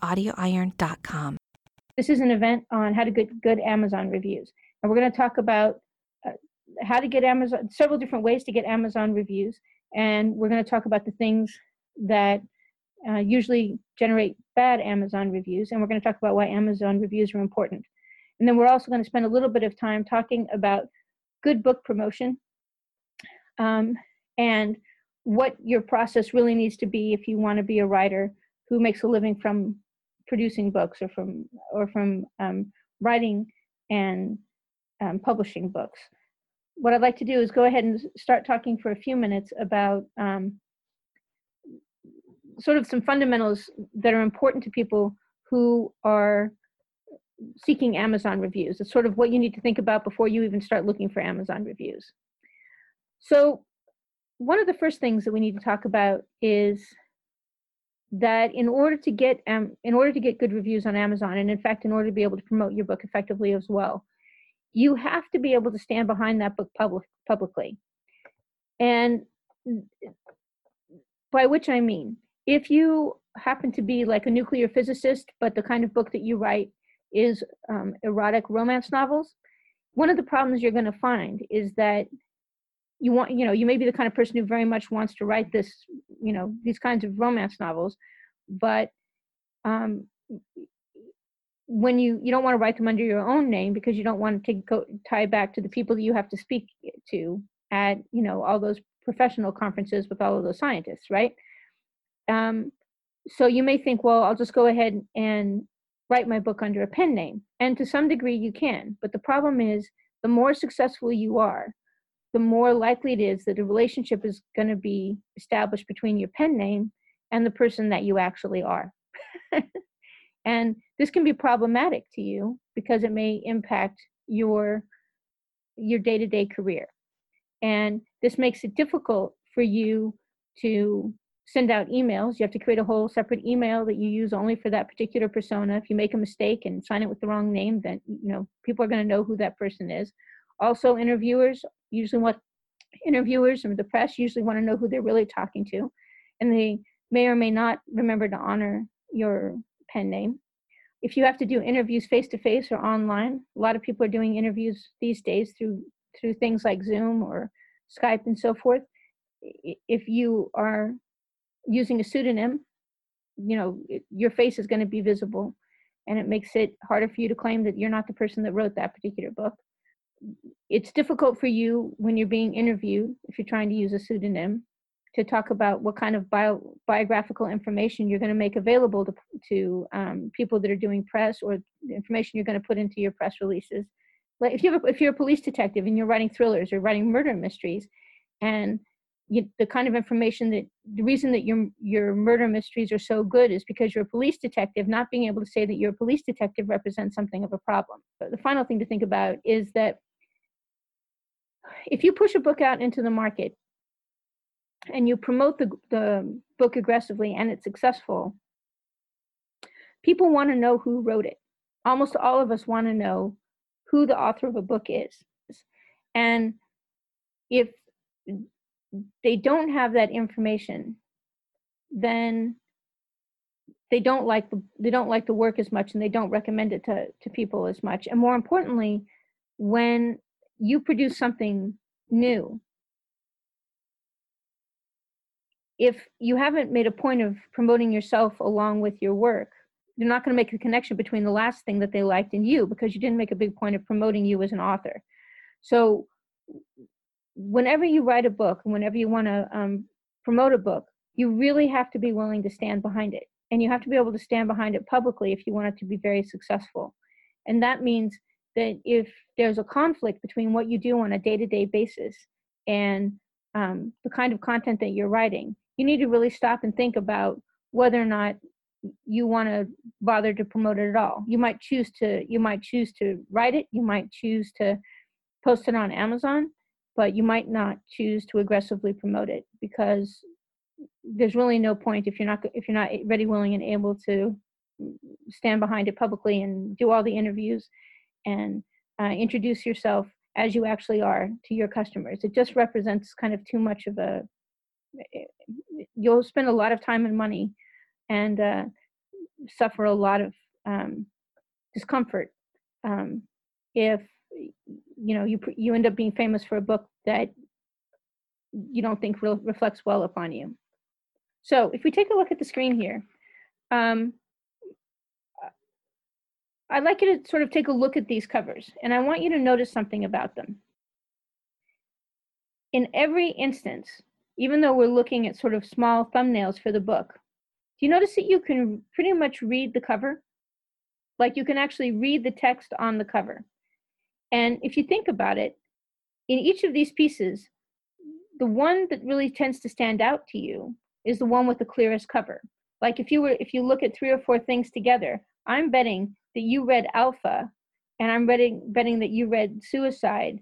audioiron.com. This is an event on how to get good Amazon reviews. And we're going to talk about uh, how to get Amazon, several different ways to get Amazon reviews. And we're going to talk about the things that uh, usually generate bad Amazon reviews. And we're going to talk about why Amazon reviews are important. And then we're also going to spend a little bit of time talking about good book promotion um, and what your process really needs to be if you want to be a writer who makes a living from producing books or from or from um, writing and um, publishing books. What I'd like to do is go ahead and start talking for a few minutes about um, sort of some fundamentals that are important to people who are seeking Amazon reviews. It's sort of what you need to think about before you even start looking for Amazon reviews. So one of the first things that we need to talk about is that in order to get um, in order to get good reviews on Amazon, and in fact, in order to be able to promote your book effectively as well, you have to be able to stand behind that book public, publicly. And by which I mean, if you happen to be like a nuclear physicist, but the kind of book that you write is um, erotic romance novels, one of the problems you're going to find is that you want you know you may be the kind of person who very much wants to write this you know these kinds of romance novels but um, when you you don't want to write them under your own name because you don't want to go tie back to the people that you have to speak to at you know all those professional conferences with all of those scientists right? Um, so you may think well i'll just go ahead and write my book under a pen name and to some degree you can but the problem is the more successful you are the more likely it is that a relationship is going to be established between your pen name and the person that you actually are. and this can be problematic to you because it may impact your your day-to-day career. And this makes it difficult for you to send out emails. You have to create a whole separate email that you use only for that particular persona. If you make a mistake and sign it with the wrong name, then you know people are going to know who that person is. Also, interviewers usually what interviewers or the press usually want to know who they're really talking to, and they may or may not remember to honor your pen name. If you have to do interviews face to face or online, a lot of people are doing interviews these days through through things like Zoom or Skype and so forth. If you are using a pseudonym, you know your face is going to be visible, and it makes it harder for you to claim that you're not the person that wrote that particular book it's difficult for you when you're being interviewed, if you're trying to use a pseudonym, to talk about what kind of bio, biographical information you're going to make available to, to um, people that are doing press or the information you're going to put into your press releases. Like if, you have a, if you're a police detective and you're writing thrillers or writing murder mysteries, and you, the kind of information that the reason that your your murder mysteries are so good is because you're a police detective. Not being able to say that you're a police detective represents something of a problem. But the final thing to think about is that if you push a book out into the market and you promote the, the book aggressively and it's successful, people want to know who wrote it. Almost all of us want to know who the author of a book is. And if they don't have that information, then they don't like the they don't like the work as much and they don't recommend it to, to people as much. And more importantly, when you produce something new. If you haven't made a point of promoting yourself along with your work, you're not going to make a connection between the last thing that they liked and you because you didn't make a big point of promoting you as an author. So, whenever you write a book, whenever you want to um, promote a book, you really have to be willing to stand behind it. And you have to be able to stand behind it publicly if you want it to be very successful. And that means that if there's a conflict between what you do on a day-to-day basis and um, the kind of content that you're writing you need to really stop and think about whether or not you want to bother to promote it at all. You might choose to you might choose to write it you might choose to post it on amazon but you might not choose to aggressively promote it because there's really no point if you're not if you're not ready willing and able to stand behind it publicly and do all the interviews and uh, introduce yourself as you actually are to your customers. It just represents kind of too much of a, you'll spend a lot of time and money and uh, suffer a lot of um, discomfort um, if you know you you end up being famous for a book that you don't think re- reflects well upon you. So if we take a look at the screen here, um, I'd like you to sort of take a look at these covers, and I want you to notice something about them. In every instance, even though we're looking at sort of small thumbnails for the book, do you notice that you can pretty much read the cover? Like you can actually read the text on the cover. And if you think about it, in each of these pieces, the one that really tends to stand out to you is the one with the clearest cover. Like if you were if you look at three or four things together, I'm betting that you read Alpha and I'm betting betting that you read Suicide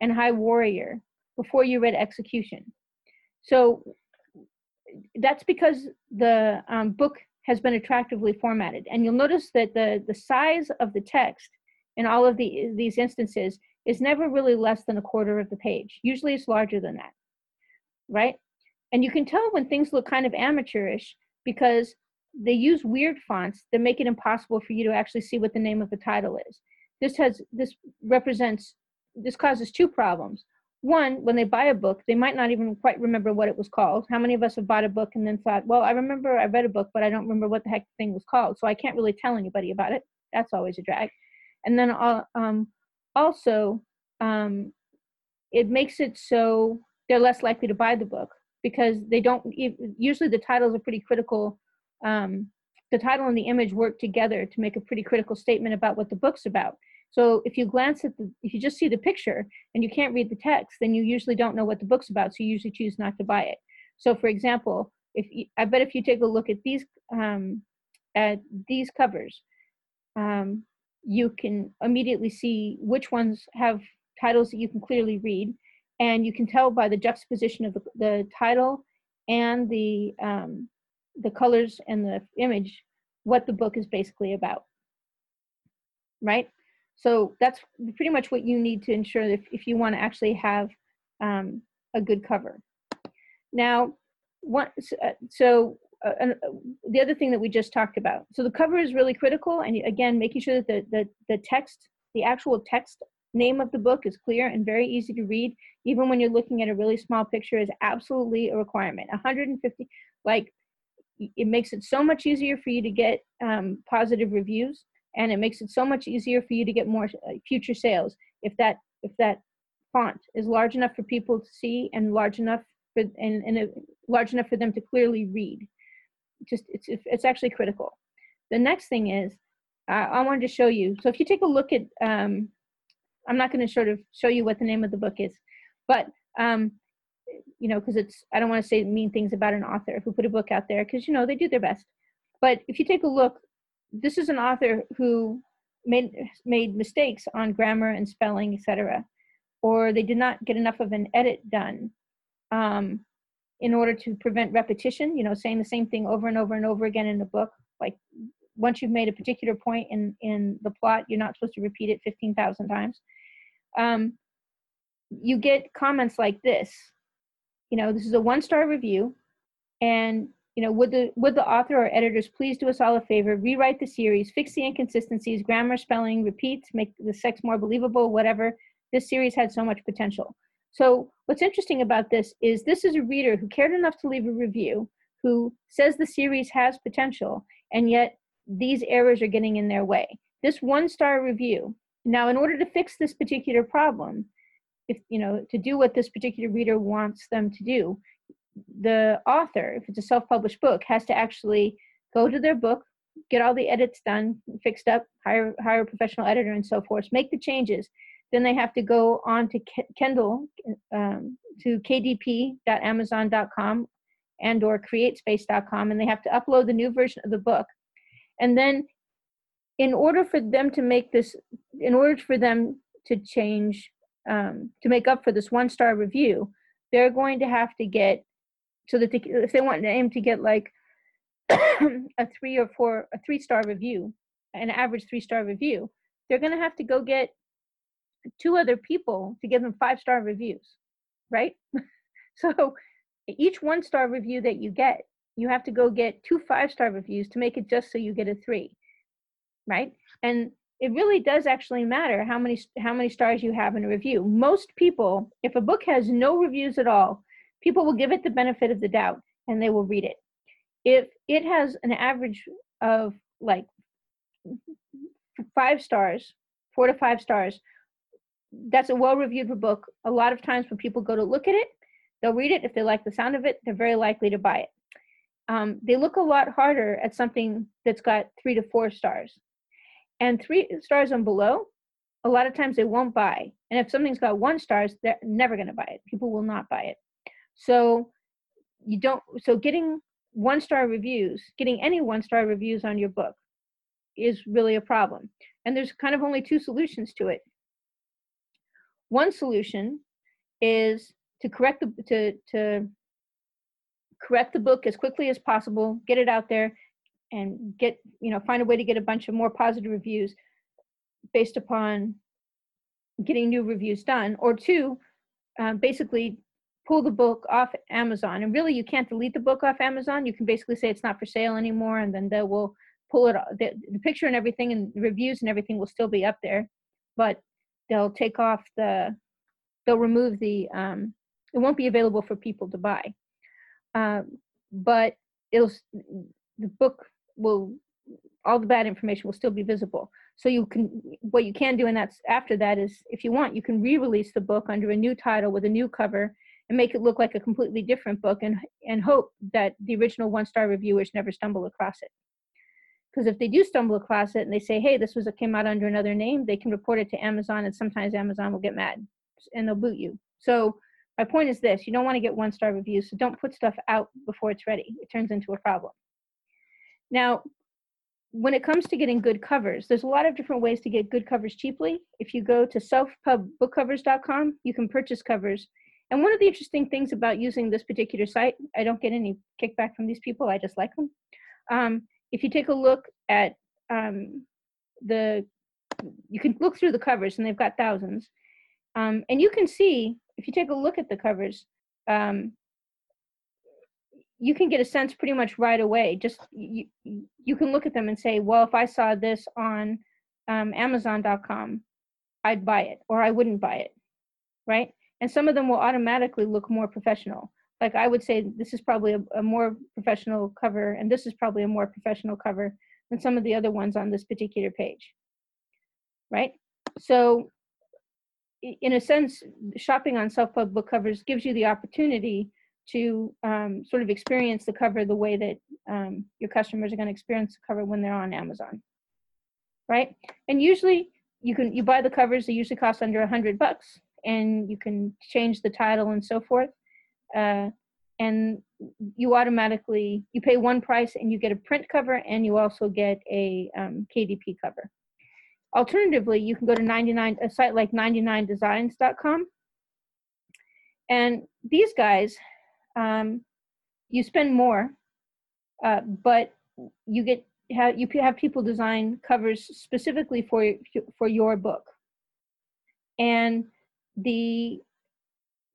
and High Warrior before you read Execution. So that's because the um, book has been attractively formatted. And you'll notice that the, the size of the text in all of the, these instances is never really less than a quarter of the page. Usually it's larger than that, right? And you can tell when things look kind of amateurish because they use weird fonts that make it impossible for you to actually see what the name of the title is. This has this represents this causes two problems. One, when they buy a book, they might not even quite remember what it was called. How many of us have bought a book and then thought, well, I remember I read a book, but I don't remember what the heck the thing was called, so I can't really tell anybody about it. That's always a drag. And then um, also, um, it makes it so they're less likely to buy the book because they don't usually the titles are pretty critical um, the title and the image work together to make a pretty critical statement about what the book's about. So if you glance at the if you just see the picture and you can't read the text then you usually don't know what the book's about so you usually choose not to buy it. So for example if you, i bet if you take a look at these um, at these covers um, you can immediately see which ones have titles that you can clearly read and you can tell by the juxtaposition of the, the title and the um, the colors and the image what the book is basically about right? So that's pretty much what you need to ensure if, if you want to actually have um, a good cover. Now what uh, so uh, uh, the other thing that we just talked about so the cover is really critical and again making sure that the, the, the text the actual text name of the book is clear and very easy to read even when you're looking at a really small picture is absolutely a requirement. 150 like it makes it so much easier for you to get um, positive reviews and it makes it so much easier for you to get more uh, future sales. If that if that font is large enough for people to see and large enough for and, and a, large enough for them to clearly read just it's it's actually critical. The next thing is uh, i wanted to show you so if you take a look at um, i'm not going to sort of show you what the name of the book is but um, you know, because it's, I don't want to say mean things about an author who put a book out there because, you know, they do their best. But if you take a look, this is an author who made, made mistakes on grammar and spelling, etc. Or they did not get enough of an edit done um, in order to prevent repetition, you know, saying the same thing over and over and over again in a book. Like once you've made a particular point in, in the plot, you're not supposed to repeat it 15,000 times. Um, you get comments like this you know, this is a one star review. And, you know, would the would the author or editors please do us all a favor, rewrite the series, fix the inconsistencies, grammar, spelling, repeats, make the sex more believable, whatever. This series had so much potential. So what's interesting about this is this is a reader who cared enough to leave a review, who says the series has potential, and yet these errors are getting in their way. This one star review. Now, in order to fix this particular problem, if you know to do what this particular reader wants them to do. The author if it's a self-published book has to actually go to their book get all the edits done fixed up hire hire a professional editor and so forth make the changes. Then they have to go on to kindle um, to kdp.amazon.com and or createspace.com and they have to upload the new version of the book. And then in order for them to make this in order for them to change um, to make up for this one star review, they're going to have to get so that they, if they want to aim to get like a three or four a three star review, an average three star review, they're going to have to go get two other people to give them five star reviews, right? so each one star review that you get you have to go get two five star reviews to make it just so you get a three, right? And it really does actually matter how many how many stars you have in a review. Most people, if a book has no reviews at all, people will give it the benefit of the doubt and they will read it. If it has an average of like five stars, four to five stars, that's a well reviewed book. A lot of times when people go to look at it, they'll read it. If they like the sound of it, they're very likely to buy it. Um, they look a lot harder at something that's got three to four stars. And three stars and below, a lot of times they won't buy. And if something's got one stars, they're never going to buy it. People will not buy it. So you don't. So getting one star reviews, getting any one star reviews on your book, is really a problem. And there's kind of only two solutions to it. One solution is to correct the to to correct the book as quickly as possible, get it out there, and get you know find a way to get a bunch of more positive reviews based upon getting new reviews done. Or two, um, basically pull the book off Amazon. And really, you can't delete the book off Amazon. You can basically say it's not for sale anymore, and then they will pull it. The, the picture and everything, and reviews and everything will still be up there, but they'll take off the. They'll remove the. Um, it won't be available for people to buy. Um, but it'll the book will all the bad information will still be visible. So you can what you can do, and that's after that is if you want, you can re-release the book under a new title with a new cover and make it look like a completely different book and and hope that the original one star reviewers never stumble across it. Because if they do stumble across it and they say, hey, this was a came out under another name, they can report it to Amazon and sometimes Amazon will get mad and they'll boot you. So my point is this you don't want to get one star reviews, so don't put stuff out before it's ready. It turns into a problem. Now, when it comes to getting good covers, there's a lot of different ways to get good covers cheaply. If you go to selfpubbookcovers.com, you can purchase covers. And one of the interesting things about using this particular site, I don't get any kickback from these people, I just like them. Um, if you take a look at um, the, you can look through the covers and they've got thousands. Um, and you can see, if you take a look at the covers, um, you can get a sense pretty much right away. Just you, you can look at them and say, well, if I saw this on um, Amazon.com, I'd buy it, or I wouldn't buy it, right? And some of them will automatically look more professional. Like I would say, this is probably a, a more professional cover, and this is probably a more professional cover than some of the other ones on this particular page, right? So, in a sense, shopping on self-pub book covers gives you the opportunity to um, sort of experience the cover the way that um, your customers are going to experience the cover when they're on Amazon, right? And usually you can you buy the covers. They usually cost under a hundred bucks, and you can change the title and so forth. Uh, and you automatically you pay one price and you get a print cover and you also get a um, KDP cover. Alternatively, you can go to 99 a site like 99designs.com, and these guys um, you spend more, uh, but you get have you have people design covers specifically for for your book, and the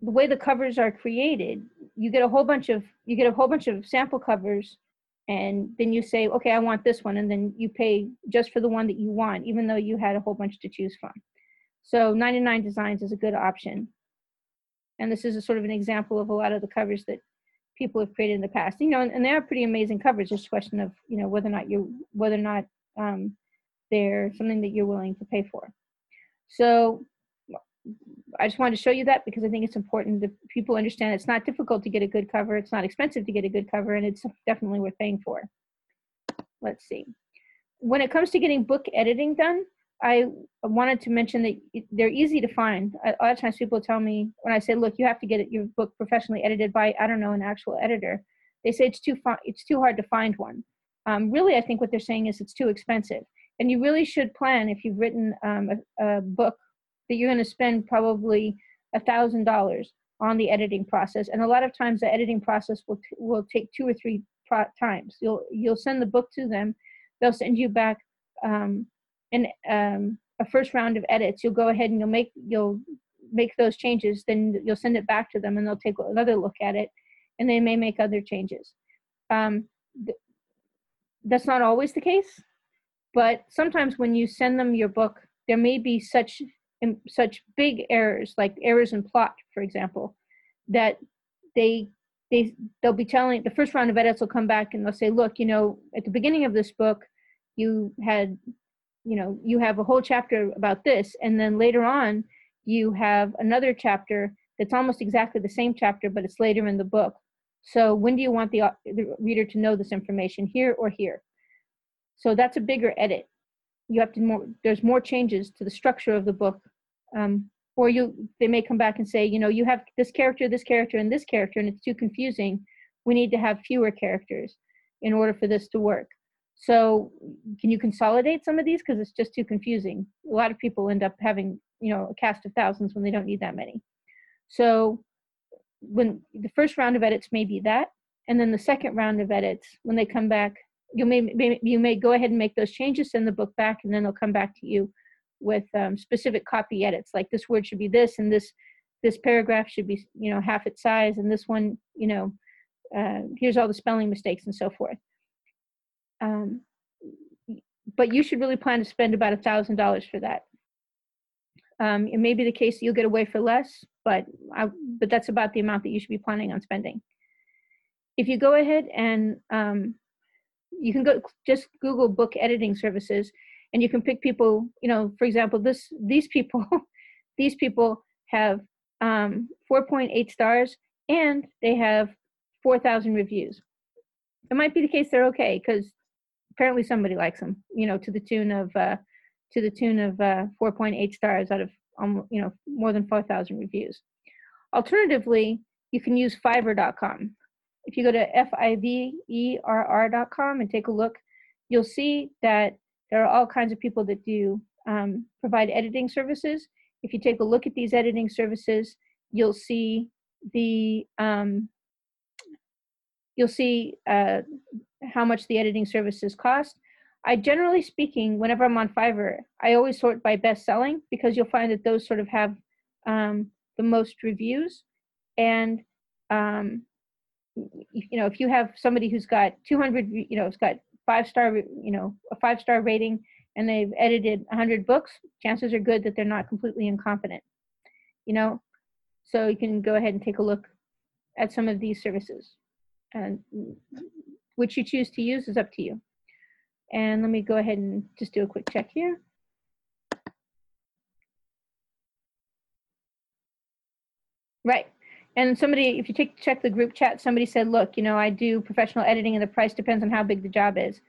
the way the covers are created, you get a whole bunch of you get a whole bunch of sample covers, and then you say, okay, I want this one, and then you pay just for the one that you want, even though you had a whole bunch to choose from. So 99 Designs is a good option. And this is a sort of an example of a lot of the covers that people have created in the past. You know, and, and they are pretty amazing covers. Just a question of, you know, whether or not you whether or not um, they're something that you're willing to pay for. So I just wanted to show you that because I think it's important that people understand it's not difficult to get a good cover. It's not expensive to get a good cover, and it's definitely worth paying for. Let's see. When it comes to getting book editing done, I wanted to mention that they're easy to find. A lot of times people tell me when I say, "Look, you have to get your book professionally edited by I don't know an actual editor," they say it's too it's too hard to find one. Um, really, I think what they're saying is it's too expensive, and you really should plan if you've written um, a, a book that you're going to spend probably a thousand dollars on the editing process. And a lot of times, the editing process will t- will take two or three pro- times. You'll you'll send the book to them, they'll send you back. Um, an um, a first round of edits, you'll go ahead and you'll make you'll make those changes. Then you'll send it back to them, and they'll take another look at it, and they may make other changes. Um, th- that's not always the case, but sometimes when you send them your book, there may be such in such big errors, like errors in plot, for example, that they they they'll be telling the first round of edits will come back and they'll say, look, you know, at the beginning of this book, you had, you know, you have a whole chapter about this, and then later on, you have another chapter that's almost exactly the same chapter, but it's later in the book. So when do you want the, the reader to know this information, here or here? So that's a bigger edit. You have to more. There's more changes to the structure of the book um, or you they may come back and say you know you have this character this character and this character and it's too confusing we need to have fewer characters in order for this to work so can you consolidate some of these? Because it's just too confusing. A lot of people end up having you know a cast of thousands when they don't need that many. So when the first round of edits may be that and then the second round of edits when they come back you may, may you may go ahead and make those changes send the book back and then they'll come back to you with um, specific copy edits like this word should be this and this this paragraph should be you know half its size and this one you know uh, here's all the spelling mistakes and so forth um, but you should really plan to spend about a thousand dollars for that. Um, it may be the case that you'll get away for less but I, but that's about the amount that you should be planning on spending. If you go ahead and um, you can go just google book editing services and you can pick people you know for example this these people these people have um, 4.8 stars and they have 4000 reviews. It might be the case they're okay because apparently somebody likes them you know to the tune of uh, to the tune of uh, 4.8 stars out of um, you know more than 4000 reviews alternatively you can use fiverr.com if you go to f-i-v-e-r-r.com and take a look you'll see that there are all kinds of people that do um, provide editing services. If you take a look at these editing services, you'll see the um, you'll see uh, how much the editing services cost. I generally speaking, whenever I'm on Fiverr, I always sort by best selling because you'll find that those sort of have um, the most reviews. And um, you know, if you have somebody who's got 200, you know, it's got five star, you know, a five star rating and they've edited 100 books, chances are good that they're not completely incompetent. You know, so you can go ahead and take a look at some of these services. And which you choose to use is up to you. And let me go ahead and just do a quick check here. Right. And somebody, if you take check the group chat, somebody said, look, you know, I do professional editing and the price depends on how big the job is.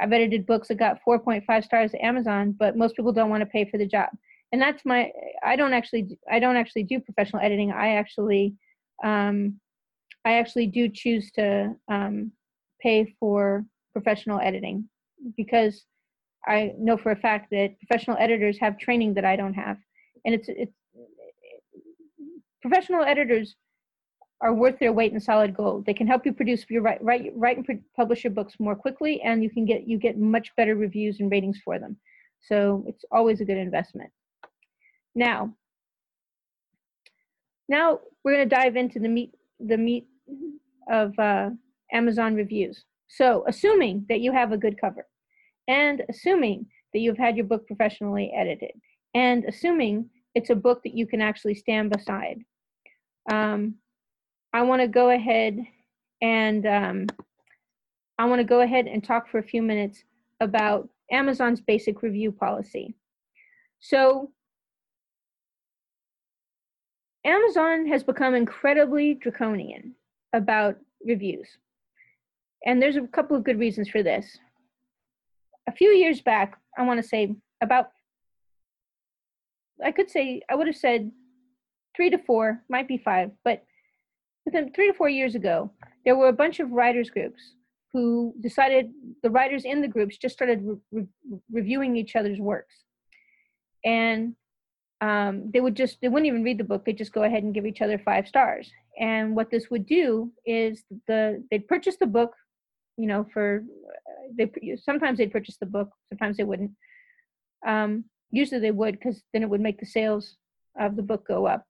I've edited books that got 4.5 stars at Amazon, but most people don't want to pay for the job. And that's my, I don't actually, I don't actually do professional editing. I actually, um, I actually do choose to um, pay for professional editing because I know for a fact that professional editors have training that I don't have. And it's, it's, professional editors are worth their weight in solid gold. They can help you produce your write, write, write and publish your books more quickly, and you can get you get much better reviews and ratings for them. So it's always a good investment. Now, now we're going to dive into the meat the meat of uh, Amazon reviews. So, assuming that you have a good cover, and assuming that you've had your book professionally edited, and assuming it's a book that you can actually stand beside. Um, I want to go ahead and um, I want to go ahead and talk for a few minutes about Amazon's basic review policy. So Amazon has become incredibly draconian about reviews. And there's a couple of good reasons for this. A few years back, I want to say about, I could say, I would have said three to four, might be five, but within three to four years ago, there were a bunch of writers groups who decided the writers in the groups just started re- re- reviewing each other's works, and um, they would just they wouldn't even read the book; they'd just go ahead and give each other five stars. And what this would do is the they'd purchase the book, you know, for they sometimes they'd purchase the book, sometimes they wouldn't. Um, usually they would because then it would make the sales of the book go up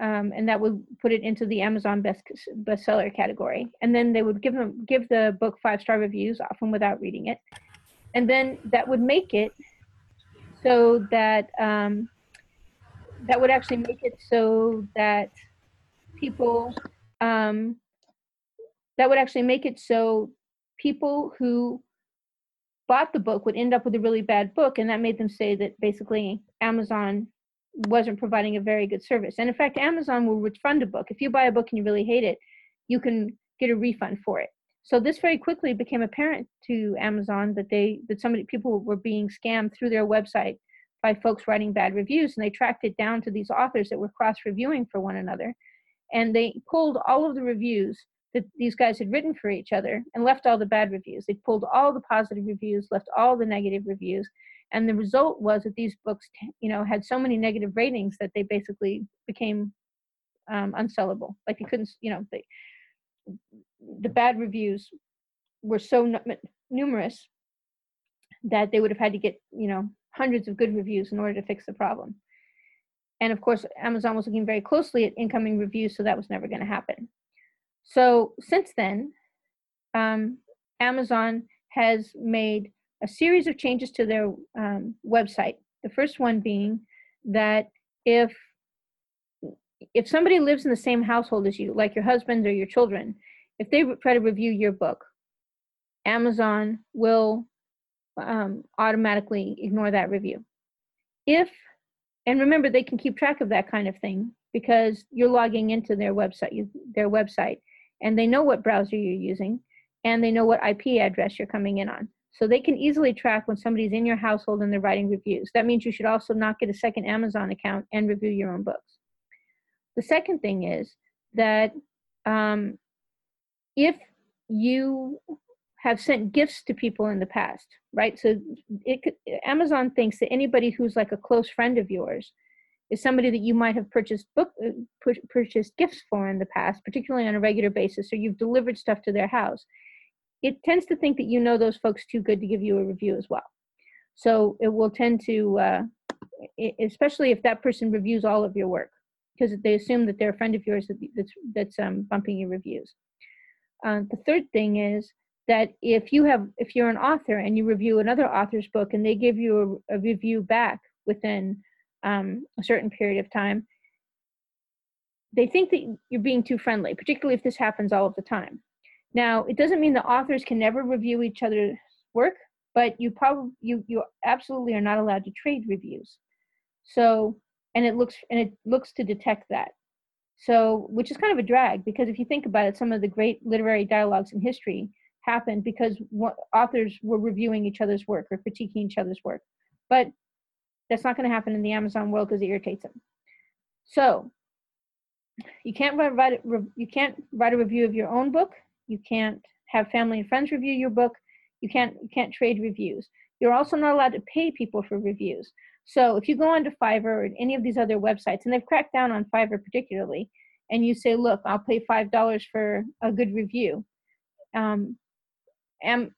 um, and that would put it into the Amazon best bestseller category. And then they would give them give the book five star reviews, often without reading it, and then that would make it so that um, that would actually make it so that people um, that would actually make it so people who bought the book would end up with a really bad book and that made them say that basically amazon wasn't providing a very good service. And in fact amazon will refund a book. If you buy a book and you really hate it you can get a refund for it. So this very quickly became apparent to amazon that they that somebody people were being scammed through their website by folks writing bad reviews and they tracked it down to these authors that were cross reviewing for one another. And they pulled all of the reviews that these guys had written for each other and left all the bad reviews. They pulled all the positive reviews, left all the negative reviews, and the result was that these books, you know, had so many negative ratings that they basically became um, unsellable. Like you couldn't, you know, they, the bad reviews were so numerous that they would have had to get, you know, hundreds of good reviews in order to fix the problem. And of course, Amazon was looking very closely at incoming reviews, so that was never going to happen. So since then, um, Amazon has made a series of changes to their um, website. The first one being that if if somebody lives in the same household as you, like your husband or your children, if they try to review your book, Amazon will um, automatically ignore that review. If and remember, they can keep track of that kind of thing because you're logging into their website, their website, and they know what browser you're using, and they know what IP address you're coming in on. So they can easily track when somebody's in your household and they're writing reviews. That means you should also not get a second Amazon account and review your own books. The second thing is that um, if you have sent gifts to people in the past, right? So it Amazon thinks that anybody who's like a close friend of yours is somebody that you might have purchased book uh, purchased gifts for in the past, particularly on a regular basis, or you've delivered stuff to their house. It tends to think that you know those folks too good to give you a review as well. So it will tend to, uh, especially if that person reviews all of your work, because they assume that they're a friend of yours that's that's um, bumping your reviews. Uh, the third thing is that if you have if you're an author and you review another author's book and they give you a, a review back within um, a certain period of time they think that you're being too friendly particularly if this happens all of the time. Now it doesn't mean the authors can never review each other's work but you probably you you absolutely are not allowed to trade reviews. So and it looks and it looks to detect that. So which is kind of a drag because if you think about it some of the great literary dialogues in history happened because authors were reviewing each other's work or critiquing each other's work. But that's not going to happen in the Amazon world because it irritates them. So you can't write you can't write a review of your own book. You can't have family and friends review your book. You can't you can't trade reviews. You're also not allowed to pay people for reviews. So if you go onto Fiverr or any of these other websites, and they've cracked down on Fiverr particularly, and you say, "Look, I'll pay five dollars for a good review," um, Am,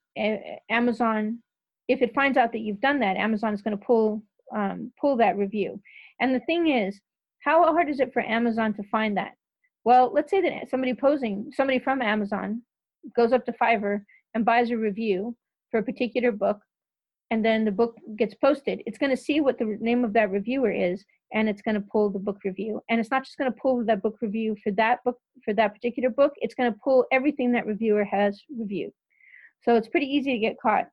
Amazon, if it finds out that you've done that, Amazon is going to pull um, pull that review. And the thing is, how hard is it for Amazon to find that? Well, let's say that somebody posing, somebody from Amazon goes up to Fiverr and buys a review for a particular book, and then the book gets posted. It's going to see what the name of that reviewer is, and it's going to pull the book review. And it's not just going to pull that book review for that book for that particular book. It's going to pull everything that reviewer has reviewed. So it's pretty easy to get caught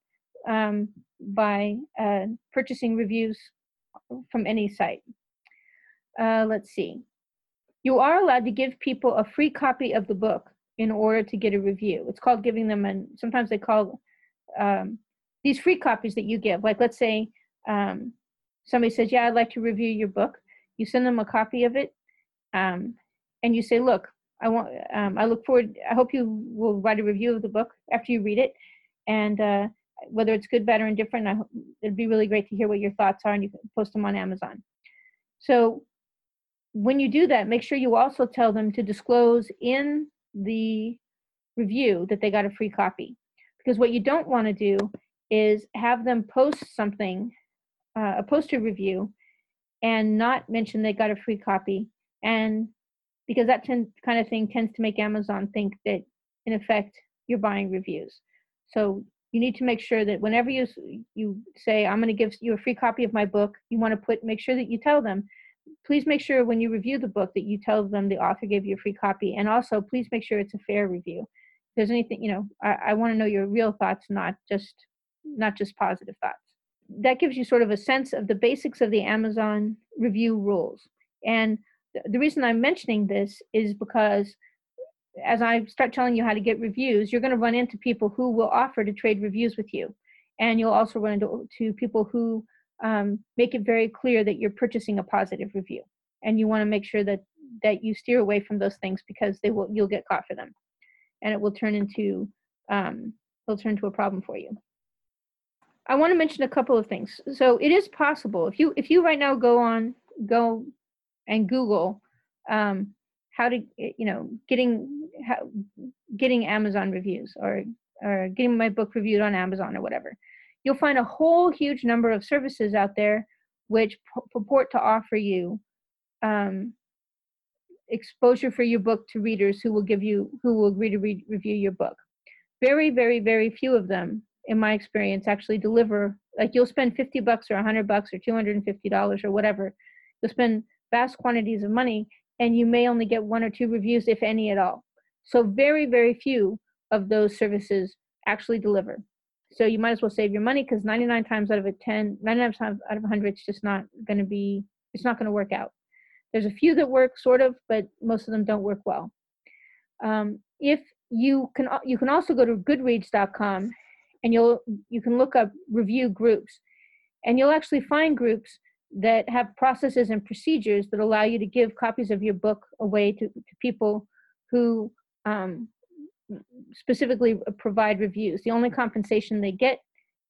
um, by uh, purchasing reviews from any site. Uh, let's see. You are allowed to give people a free copy of the book in order to get a review. It's called giving them, and sometimes they call um, these free copies that you give. Like, let's say um, somebody says, "Yeah, I'd like to review your book." You send them a copy of it, um, and you say, "Look, I want. Um, I look forward. I hope you will write a review of the book after you read it, and uh, whether it's good, better, and different. I it'd be really great to hear what your thoughts are, and you can post them on Amazon. So when you do that, make sure you also tell them to disclose in the review that they got a free copy, because what you don't want to do is have them post something, uh, a poster review, and not mention they got a free copy and because that tend, kind of thing tends to make Amazon think that, in effect, you're buying reviews. So you need to make sure that whenever you you say I'm going to give you a free copy of my book, you want to put make sure that you tell them. Please make sure when you review the book that you tell them the author gave you a free copy, and also please make sure it's a fair review. If there's anything you know, I, I want to know your real thoughts, not just not just positive thoughts. That gives you sort of a sense of the basics of the Amazon review rules. And the reason I'm mentioning this is because as I start telling you how to get reviews, you're going to run into people who will offer to trade reviews with you. And you'll also run into to people who um, make it very clear that you're purchasing a positive review. And you want to make sure that, that you steer away from those things because they will, you'll get caught for them. And it will turn into, um, it'll turn into a problem for you. I want to mention a couple of things. So it is possible if you if you right now go on go and Google um, how to you know getting how, getting Amazon reviews or or getting my book reviewed on Amazon or whatever, you'll find a whole huge number of services out there which purport to offer you um, exposure for your book to readers who will give you who will agree to read, review your book. Very, very, very few of them, in my experience, actually deliver. Like you'll spend 50 bucks or 100 bucks or 250 dollars or whatever. You'll spend vast quantities of money and you may only get one or two reviews, if any at all. So very, very few of those services actually deliver. So you might as well save your money because 99 times out of a 10, 99 times out of 100, it's just not going to be, it's not going to work out. There's a few that work sort of, but most of them don't work well. Um, if you can, you can also go to Goodreads.com, and you'll you can look up review groups, and you'll actually find groups that have processes and procedures that allow you to give copies of your book away to, to people who um, specifically provide reviews. The only compensation they get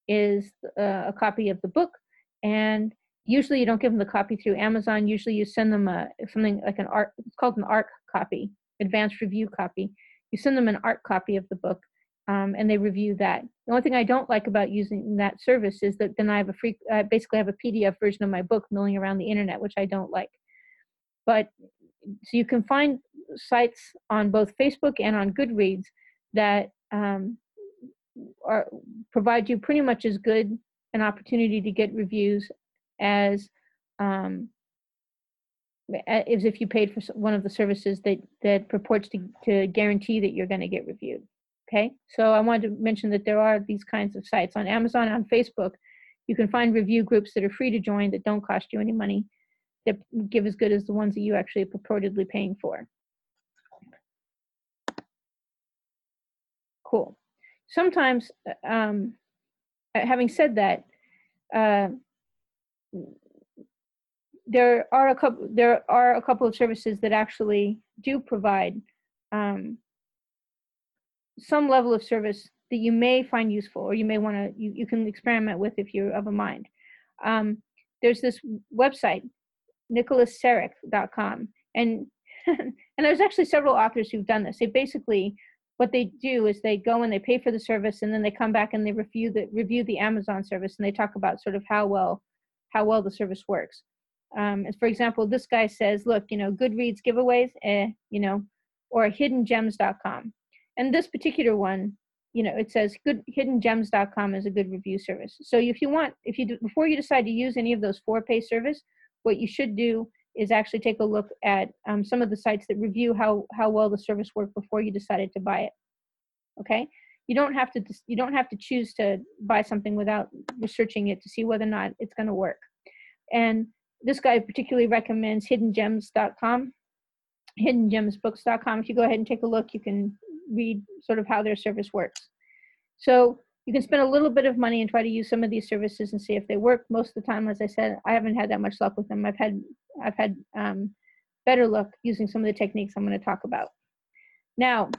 is uh, a copy of the book, and usually you don't give them the copy through Amazon. Usually you send them a something like an art. It's called an ARC copy, advanced review copy. You send them an ARC copy of the book, um, and they review that. The only thing I don't like about using that service is that then I have a free, I basically have a PDF version of my book milling around the internet, which I don't like. But so you can find sites on both Facebook and on Goodreads that um, are provide you pretty much as good an opportunity to get reviews as um, as if you paid for one of the services that that purports to, to guarantee that you're going to get reviewed. Okay, so I wanted to mention that there are these kinds of sites on Amazon, on Facebook. You can find review groups that are free to join that don't cost you any money, that give as good as the ones that you actually purportedly paying for. Cool. Sometimes, uh, um, uh, having said that, uh, there are a couple there are a couple of services that actually do provide um, some level of service that you may find useful or you may want to you, you can experiment with if you're of a mind. Um, there's this website nicholaserik.com and and there's actually several authors who've done this. They basically what they do is they go and they pay for the service and then they come back and they review the review the amazon service and they talk about sort of how well how well the service works. Um, and for example this guy says look you know goodreads giveaways eh, you know or hiddengems.com and this particular one you know it says good hiddengems.com is a good review service. So if you want if you do, before you decide to use any of those four pay service what you should do is actually take a look at um, some of the sites that review how how well the service worked before you decided to buy it. Okay? You don't have to you don't have to choose to buy something without researching it to see whether or not it's going to work. And this guy particularly recommends hiddengems.com hiddengemsbooks.com if you go ahead and take a look you can read sort of how their service works. So you can spend a little bit of money and try to use some of these services and see if they work. Most of the time, as I said, I haven't had that much luck with them. I've had I've had um, better luck using some of the techniques I'm going to talk about. Now,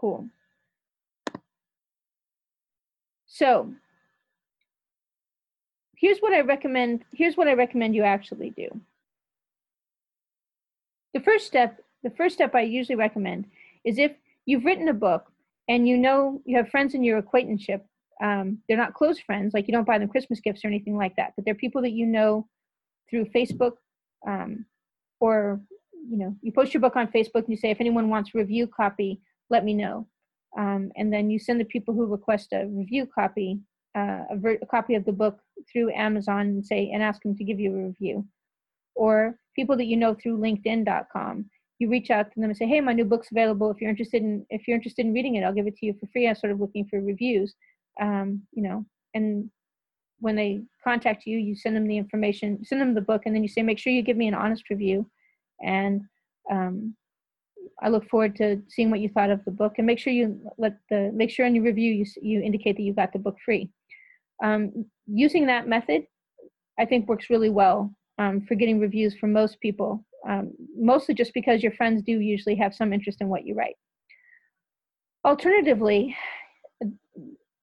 cool. So here's what I recommend. Here's what I recommend you actually do. The first step the first step I usually recommend is if you've written a book and you know you have friends in your acquaintanceship, um, they're not close friends, like you don't buy them Christmas gifts or anything like that, but they're people that you know through Facebook um, or you know, you post your book on Facebook and you say, if anyone wants a review copy, let me know. Um, and then you send the people who request a review copy, uh, a, ver- a copy of the book through Amazon and say, and ask them to give you a review. Or people that you know through LinkedIn.com, you reach out to them and say, hey, my new book's available. If you're interested in, if you're interested in reading it, I'll give it to you for free. I'm sort of looking for reviews, um, you know, and when they contact you, you send them the information, send them the book, and then you say, make sure you give me an honest review. And um, I look forward to seeing what you thought of the book. And make sure you let the make sure in your review you you indicate that you got the book free. Um, using that method, I think works really well um, for getting reviews from most people. Um, mostly just because your friends do usually have some interest in what you write. Alternatively,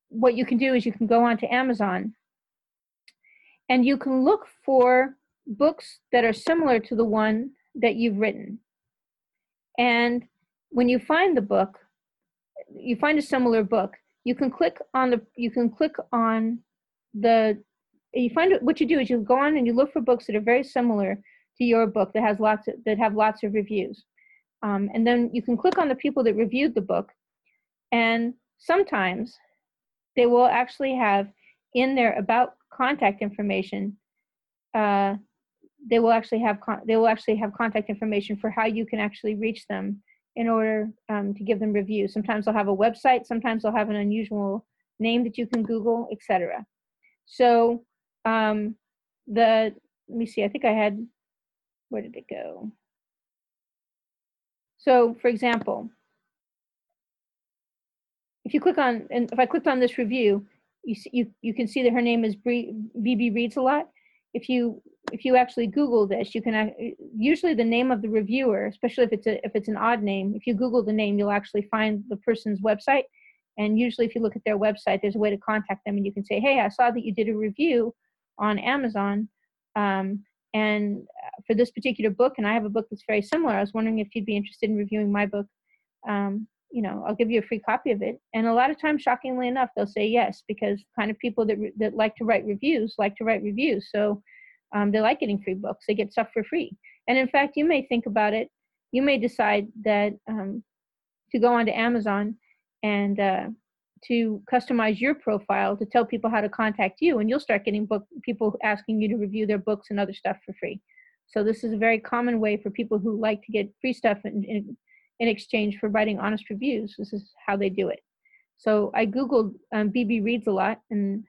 what you can do is you can go onto Amazon and you can look for books that are similar to the one that you've written. And when you find the book, you find a similar book, you can click on the you can click on the you find what you do is you go on and you look for books that are very similar to your book that has lots of, that have lots of reviews. Um, and then you can click on the people that reviewed the book and sometimes they will actually have in their about contact information uh, they will actually have con- they will actually have contact information for how you can actually reach them in order um, to give them reviews. Sometimes they'll have a website, sometimes they'll have an unusual name that you can Google, etc. So um, the let me see, I think I had where did it go? So for example, if you click on and if I clicked on this review, you see, you you can see that her name is BB reads a lot. If you if you actually Google this, you can usually the name of the reviewer, especially if it's a if it's an odd name. If you Google the name, you'll actually find the person's website. And usually, if you look at their website, there's a way to contact them, and you can say, "Hey, I saw that you did a review on Amazon, um, and uh, for this particular book, and I have a book that's very similar. I was wondering if you'd be interested in reviewing my book. Um, you know, I'll give you a free copy of it." And a lot of times, shockingly enough, they'll say yes because kind of people that re- that like to write reviews like to write reviews. So um, they like getting free books. They get stuff for free. And in fact, you may think about it. You may decide that um, to go onto Amazon and uh, to customize your profile to tell people how to contact you, and you'll start getting book people asking you to review their books and other stuff for free. So this is a very common way for people who like to get free stuff in, in, in exchange for writing honest reviews. This is how they do it. So I googled um, BB reads a lot, and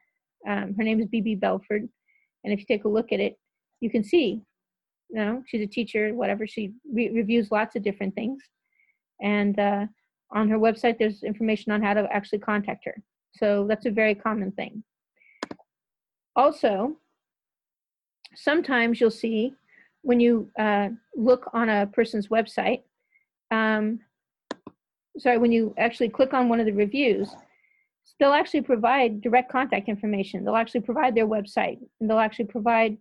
um, her name is BB Belford and if you take a look at it, you can see, you know, she's a teacher, whatever. She re- reviews lots of different things. And uh, on her website, there's information on how to actually contact her. So that's a very common thing. Also, sometimes you'll see when you uh, look on a person's website, um, sorry, when you actually click on one of the reviews, they'll actually provide direct contact information. They'll actually provide their website, and they'll actually provide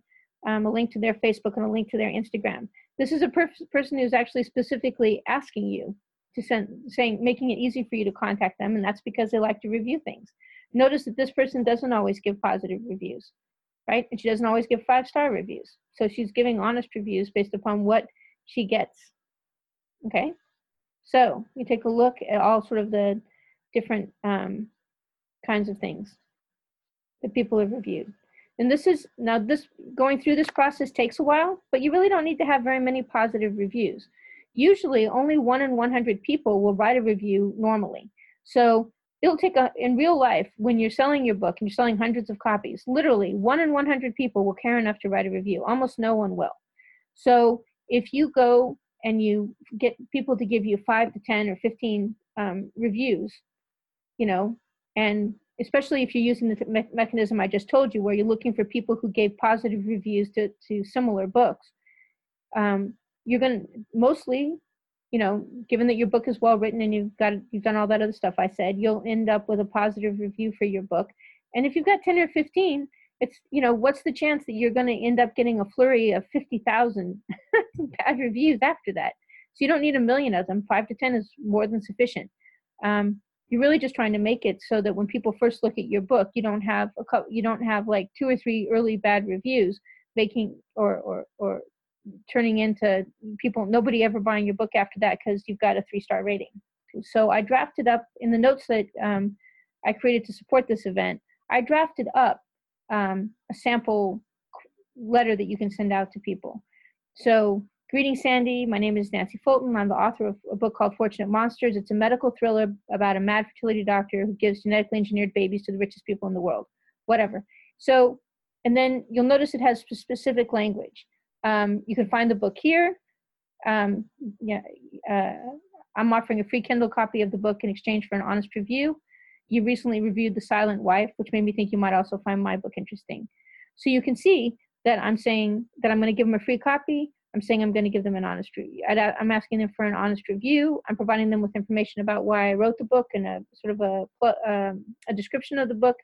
um, a link to their Facebook and a link to their Instagram. This is a per- person who's actually specifically asking you to send, saying, making it easy for you to contact them, and that's because they like to review things. Notice that this person doesn't always give positive reviews, right? And she doesn't always give five star reviews. So she's giving honest reviews based upon what she gets. Okay? So you take a look at all sort of the different um, kinds of things that people have reviewed. And this is now this going through this process takes a while, but you really don't need to have very many positive reviews. Usually only one in 100 people will write a review normally. So it'll take a, in real life, when you're selling your book and you're selling hundreds of copies, literally one in 100 people will care enough to write a review. Almost no one will. So if you go and you get people to give you five to 10 or 15 um, reviews, you know, and especially if you're using the me- mechanism I just told you, where you're looking for people who gave positive reviews to, to similar books, um, you're going to mostly, you know, given that your book is well written and you've got you've done all that other stuff I said, you'll end up with a positive review for your book. And if you've got 10 or 15, it's you know, what's the chance that you're going to end up getting a flurry of 50,000 bad reviews after that? So you don't need a million of them. Five to 10 is more than sufficient. Um, you're really just trying to make it so that when people first look at your book you don't have a you don't have like two or three early bad reviews making or or or turning into people nobody ever buying your book after that because you've got a three star rating so i drafted up in the notes that um, i created to support this event i drafted up um, a sample letter that you can send out to people so greeting Sandy. My name is Nancy Fulton. I'm the author of a book called Fortunate Monsters. It's a medical thriller about a mad fertility doctor who gives genetically engineered babies to the richest people in the world. Whatever. So, and then you'll notice it has specific language. Um, you can find the book here. Um, yeah, uh, I'm offering a free Kindle copy of the book in exchange for an honest review. You recently reviewed The Silent Wife, which made me think you might also find my book interesting. So you can see that I'm saying that I'm going to give them a free copy. I'm saying I'm going to give them an honest review. I'm asking them for an honest review. I'm providing them with information about why I wrote the book and a sort of a, um, a description of the book.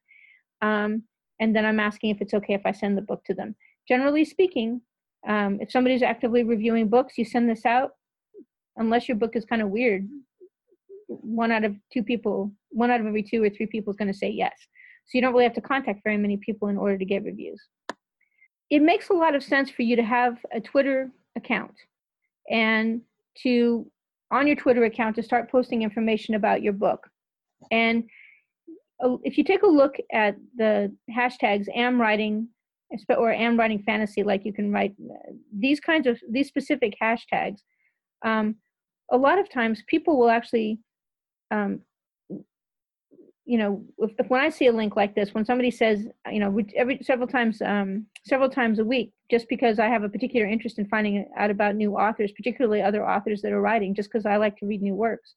Um, and then I'm asking if it's okay if I send the book to them. Generally speaking, um, if somebody's actively reviewing books, you send this out, unless your book is kind of weird. One out of two people, one out of every two or three people is going to say yes. So you don't really have to contact very many people in order to get reviews. It makes a lot of sense for you to have a Twitter account and to on your Twitter account to start posting information about your book. And uh, if you take a look at the hashtags am writing or am writing fantasy, like you can write uh, these kinds of these specific hashtags, um, a lot of times people will actually um, you know, if, if, when I see a link like this, when somebody says, you know, every several times, um, several times a week, just because I have a particular interest in finding out about new authors, particularly other authors that are writing, just because I like to read new works,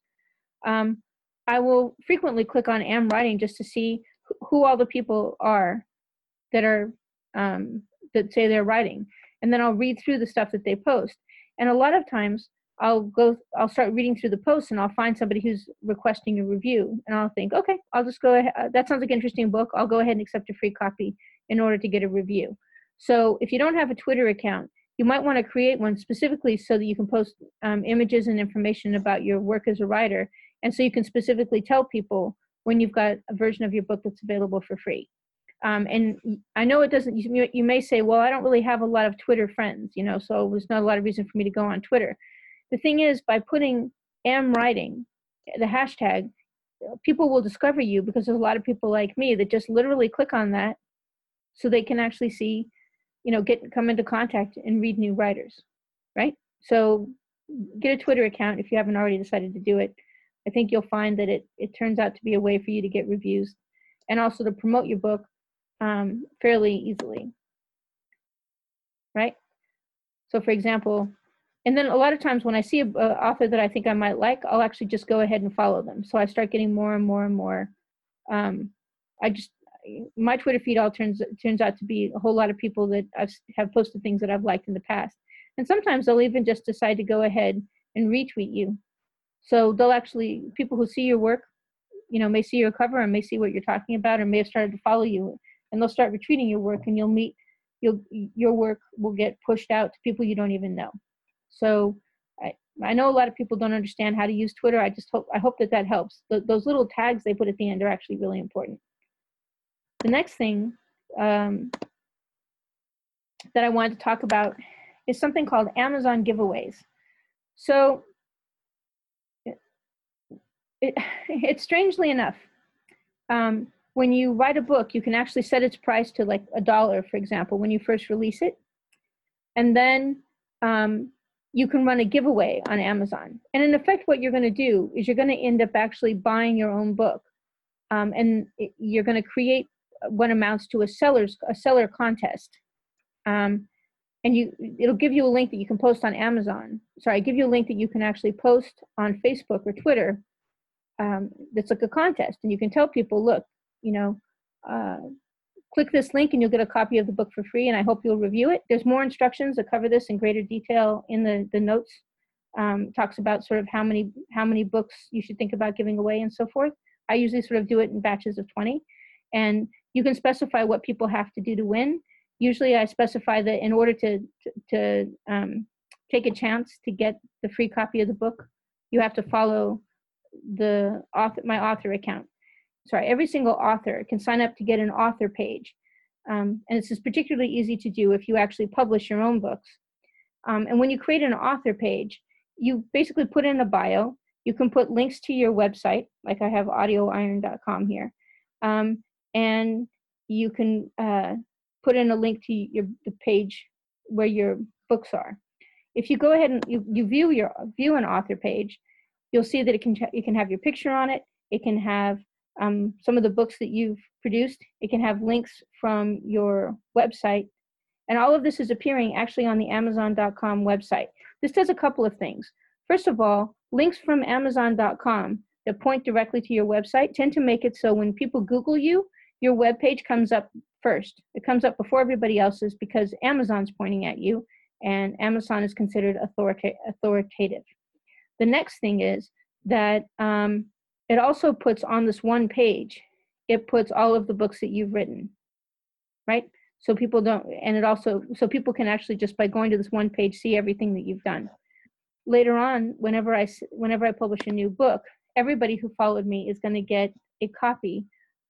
um, I will frequently click on "am writing" just to see who all the people are that are um, that say they're writing, and then I'll read through the stuff that they post. And a lot of times, I'll go, I'll start reading through the posts and I'll find somebody who's requesting a review and I'll think, okay, I'll just go ahead. Uh, that sounds like an interesting book. I'll go ahead and accept a free copy in order to get a review. So if you don't have a Twitter account, you might want to create one specifically so that you can post um, images and information about your work as a writer. And so you can specifically tell people when you've got a version of your book that's available for free. Um, and I know it doesn't, you, you may say, well, I don't really have a lot of Twitter friends, you know, so there's not a lot of reason for me to go on Twitter the thing is, by putting am writing, the hashtag, people will discover you because there's a lot of people like me that just literally click on that so they can actually see, you know, get come into contact and read new writers, right? So get a Twitter account if you haven't already decided to do it. I think you'll find that it it turns out to be a way for you to get reviews and also to promote your book um, fairly easily, right? So, for example, and then a lot of times when I see an author that I think I might like, I'll actually just go ahead and follow them. So I start getting more and more and more. Um, I just my Twitter feed all turns turns out to be a whole lot of people that I've, have posted things that I've liked in the past. And sometimes they'll even just decide to go ahead and retweet you. So they'll actually people who see your work, you know, may see your cover and may see what you're talking about, or may have started to follow you, and they'll start retweeting your work, and you'll meet, you'll your work will get pushed out to people you don't even know. So I, I know a lot of people don't understand how to use Twitter. I just hope I hope that that helps. Those little tags they put at the end are actually really important. The next thing um, that I wanted to talk about is something called Amazon giveaways. So it, it, it strangely enough, um, when you write a book, you can actually set its price to like a dollar, for example, when you first release it. And then um, you can run a giveaway on Amazon. And in effect, what you're going to do is you're going to end up actually buying your own book, um, and it, you're going to create what amounts to a seller's a seller contest. Um, and you it'll give you a link that you can post on Amazon. Sorry, give you a link that you can actually post on Facebook or Twitter. Um, that's like a contest, and you can tell people, look, you know, uh, Click this link and you'll get a copy of the book for free, and I hope you'll review it. There's more instructions that cover this in greater detail in the, the notes. Um, talks about sort of how many how many books you should think about giving away and so forth. I usually sort of do it in batches of 20, and you can specify what people have to do to win. Usually, I specify that in order to to, to um, take a chance to get the free copy of the book, you have to follow the author my author account sorry, every single author can sign up to get an author page. Um, and this is particularly easy to do if you actually publish your own books. Um, and when you create an author page, you basically put in a bio. You can put links to your website, like I have audioiron.com here. Um, and you can uh, put in a link to your the page where your books are. If you go ahead and you, you view your view an author page, you'll see that it can you can have your picture on it. It can have um, some of the books that you've produced. It can have links from your website, and all of this is appearing actually on the Amazon.com website. This does a couple of things. First of all, links from Amazon.com that point directly to your website tend to make it so when people Google you, your web page comes up first. It comes up before everybody else's because Amazon's pointing at you, and Amazon is considered authorita- authoritative. The next thing is that um, it also puts on this one page, it puts all of the books that you've written, right? So people don't, and it also, so people can actually just by going to this one page see everything that you've done. Later on, whenever I, whenever I publish a new book, everybody who followed me is going to get a copy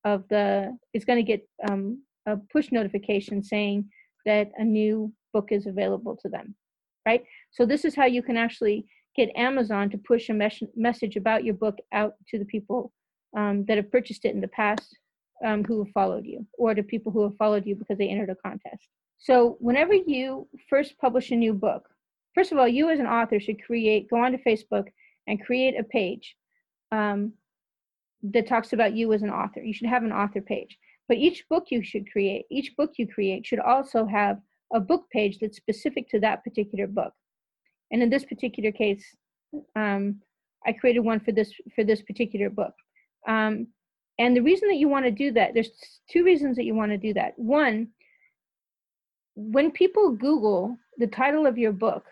of the, is going to get um, a push notification saying that a new book is available to them, right? So this is how you can actually get Amazon to push a mes- message about your book out to the people um, that have purchased it in the past um, who have followed you, or to people who have followed you because they entered a contest. So whenever you first publish a new book, first of all, you as an author should create, go onto Facebook and create a page um, that talks about you as an author. You should have an author page. But each book you should create, each book you create should also have a book page that's specific to that particular book. And in this particular case, um, I created one for this for this particular book. Um, and the reason that you want to do that, there's two reasons that you want to do that. One, when people Google the title of your book,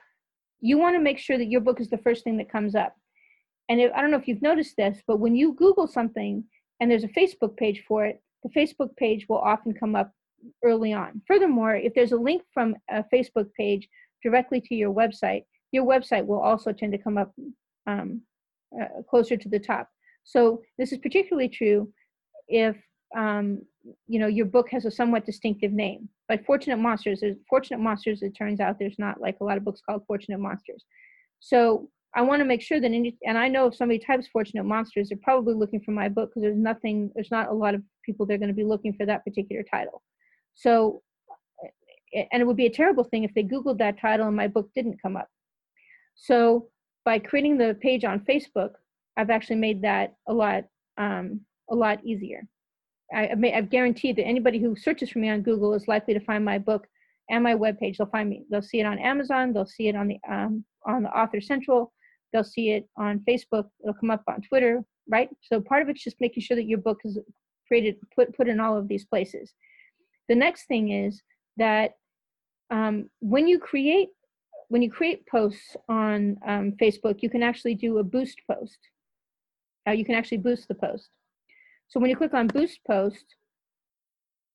you want to make sure that your book is the first thing that comes up. And if, I don't know if you've noticed this, but when you Google something and there's a Facebook page for it, the Facebook page will often come up early on. Furthermore, if there's a link from a Facebook page directly to your website, your website will also tend to come up um, uh, closer to the top. So this is particularly true if um, you know your book has a somewhat distinctive name. Like Fortunate Monsters, there's Fortunate Monsters. It turns out there's not like a lot of books called Fortunate Monsters. So I want to make sure that, any, and I know if somebody types Fortunate Monsters, they're probably looking for my book because there's nothing, there's not a lot of people they're going to be looking for that particular title. So, and it would be a terrible thing if they Googled that title and my book didn't come up. So by creating the page on Facebook, I've actually made that a lot, um, a lot easier. I, have made, I've guaranteed that anybody who searches for me on Google is likely to find my book and my webpage. They'll find me. They'll see it on Amazon. They'll see it on the um, on the Author Central. They'll see it on Facebook. It'll come up on Twitter, right? So part of it's just making sure that your book is created, put put in all of these places. The next thing is that um, when you create when you create posts on um, Facebook, you can actually do a boost post. Uh, you can actually boost the post. So when you click on boost post,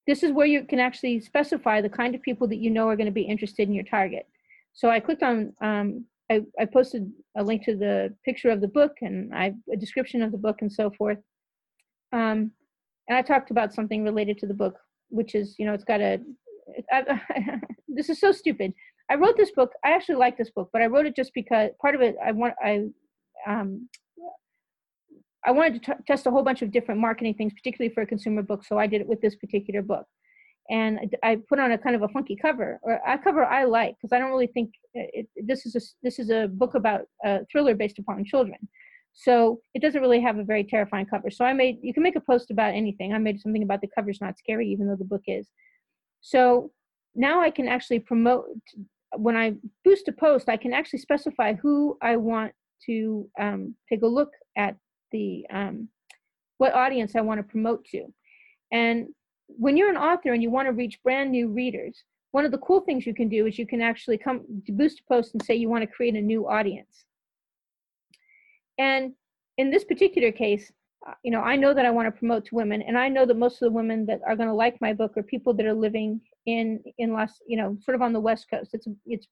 this is where you can actually specify the kind of people that you know are going to be interested in your target. So I clicked on, um, I, I posted a link to the picture of the book and I a description of the book and so forth. Um, and I talked about something related to the book, which is, you know, it's got a, this is so stupid. I wrote this book. I actually like this book, but I wrote it just because part of it I want I um, I wanted to t- test a whole bunch of different marketing things, particularly for a consumer book. So I did it with this particular book, and I put on a kind of a funky cover or a cover I like because I don't really think it, this is a this is a book about a thriller based upon children. So it doesn't really have a very terrifying cover. So I made you can make a post about anything. I made something about the cover's not scary, even though the book is. So now I can actually promote when I boost a post, I can actually specify who I want to um, take a look at the um, what audience I want to promote to. And when you're an author and you want to reach brand new readers, one of the cool things you can do is you can actually come boost a post and say you want to create a new audience. And in this particular case, uh, you know, I know that I want to promote to women, and I know that most of the women that are going to like my book are people that are living in in Los, you know, sort of on the West Coast. It's it's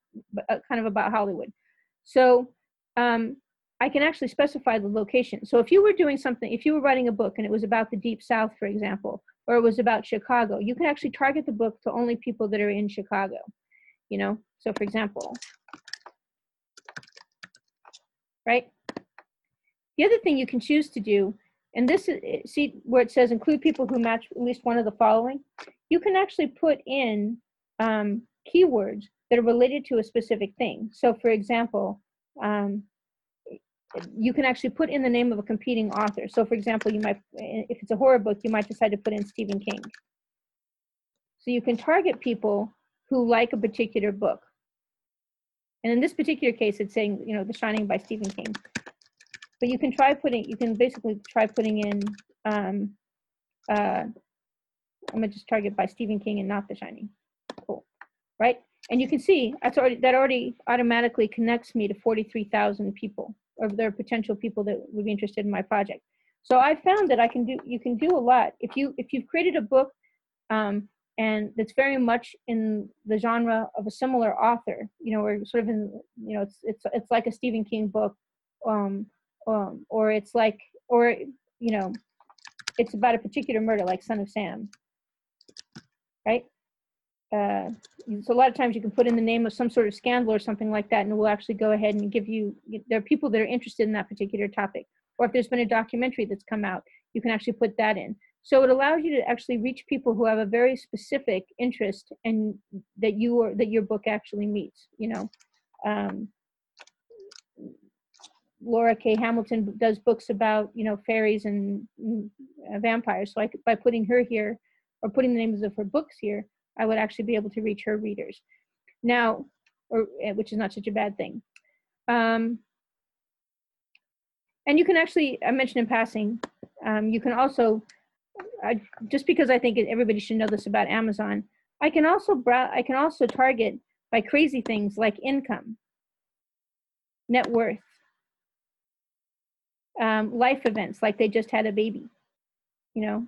uh, kind of about Hollywood. So um, I can actually specify the location. So if you were doing something, if you were writing a book and it was about the Deep South, for example, or it was about Chicago, you can actually target the book to only people that are in Chicago. You know, so for example, right. The other thing you can choose to do and this is, see where it says include people who match at least one of the following, you can actually put in um, keywords that are related to a specific thing. So for example, um, you can actually put in the name of a competing author. So for example, you might, if it's a horror book, you might decide to put in Stephen King. So you can target people who like a particular book. And in this particular case, it's saying, you know, The Shining by Stephen King. But you can try putting, you can basically try putting in, um, uh, I'm gonna just target by Stephen King and not The Shining. Cool, right? And you can see that's already that already automatically connects me to 43,000 people, or there are potential people that would be interested in my project. So I found that I can do you can do a lot if you if you've created a book um, and that's very much in the genre of a similar author. You know, or sort of in you know it's it's it's like a Stephen King book, um, um, or it's like or you know it's about a particular murder like Son of Sam, right? Uh, so a lot of times you can put in the name of some sort of scandal or something like that, and we'll actually go ahead and give you. There are people that are interested in that particular topic, or if there's been a documentary that's come out, you can actually put that in. So it allows you to actually reach people who have a very specific interest and that you are that your book actually meets. You know, um, Laurell K. Hamilton does books about you know fairies and uh, vampires. So I by putting her here or putting the names of her books here, I would actually be able to reach her readers. Now, or eh, which is not such a bad thing. Um, and you can actually, I mentioned in passing, um, you can also I, just because I think everybody should know this about Amazon, I can also brow, I can also target by crazy things like income, net worth, um, life events like they just had a baby, you know,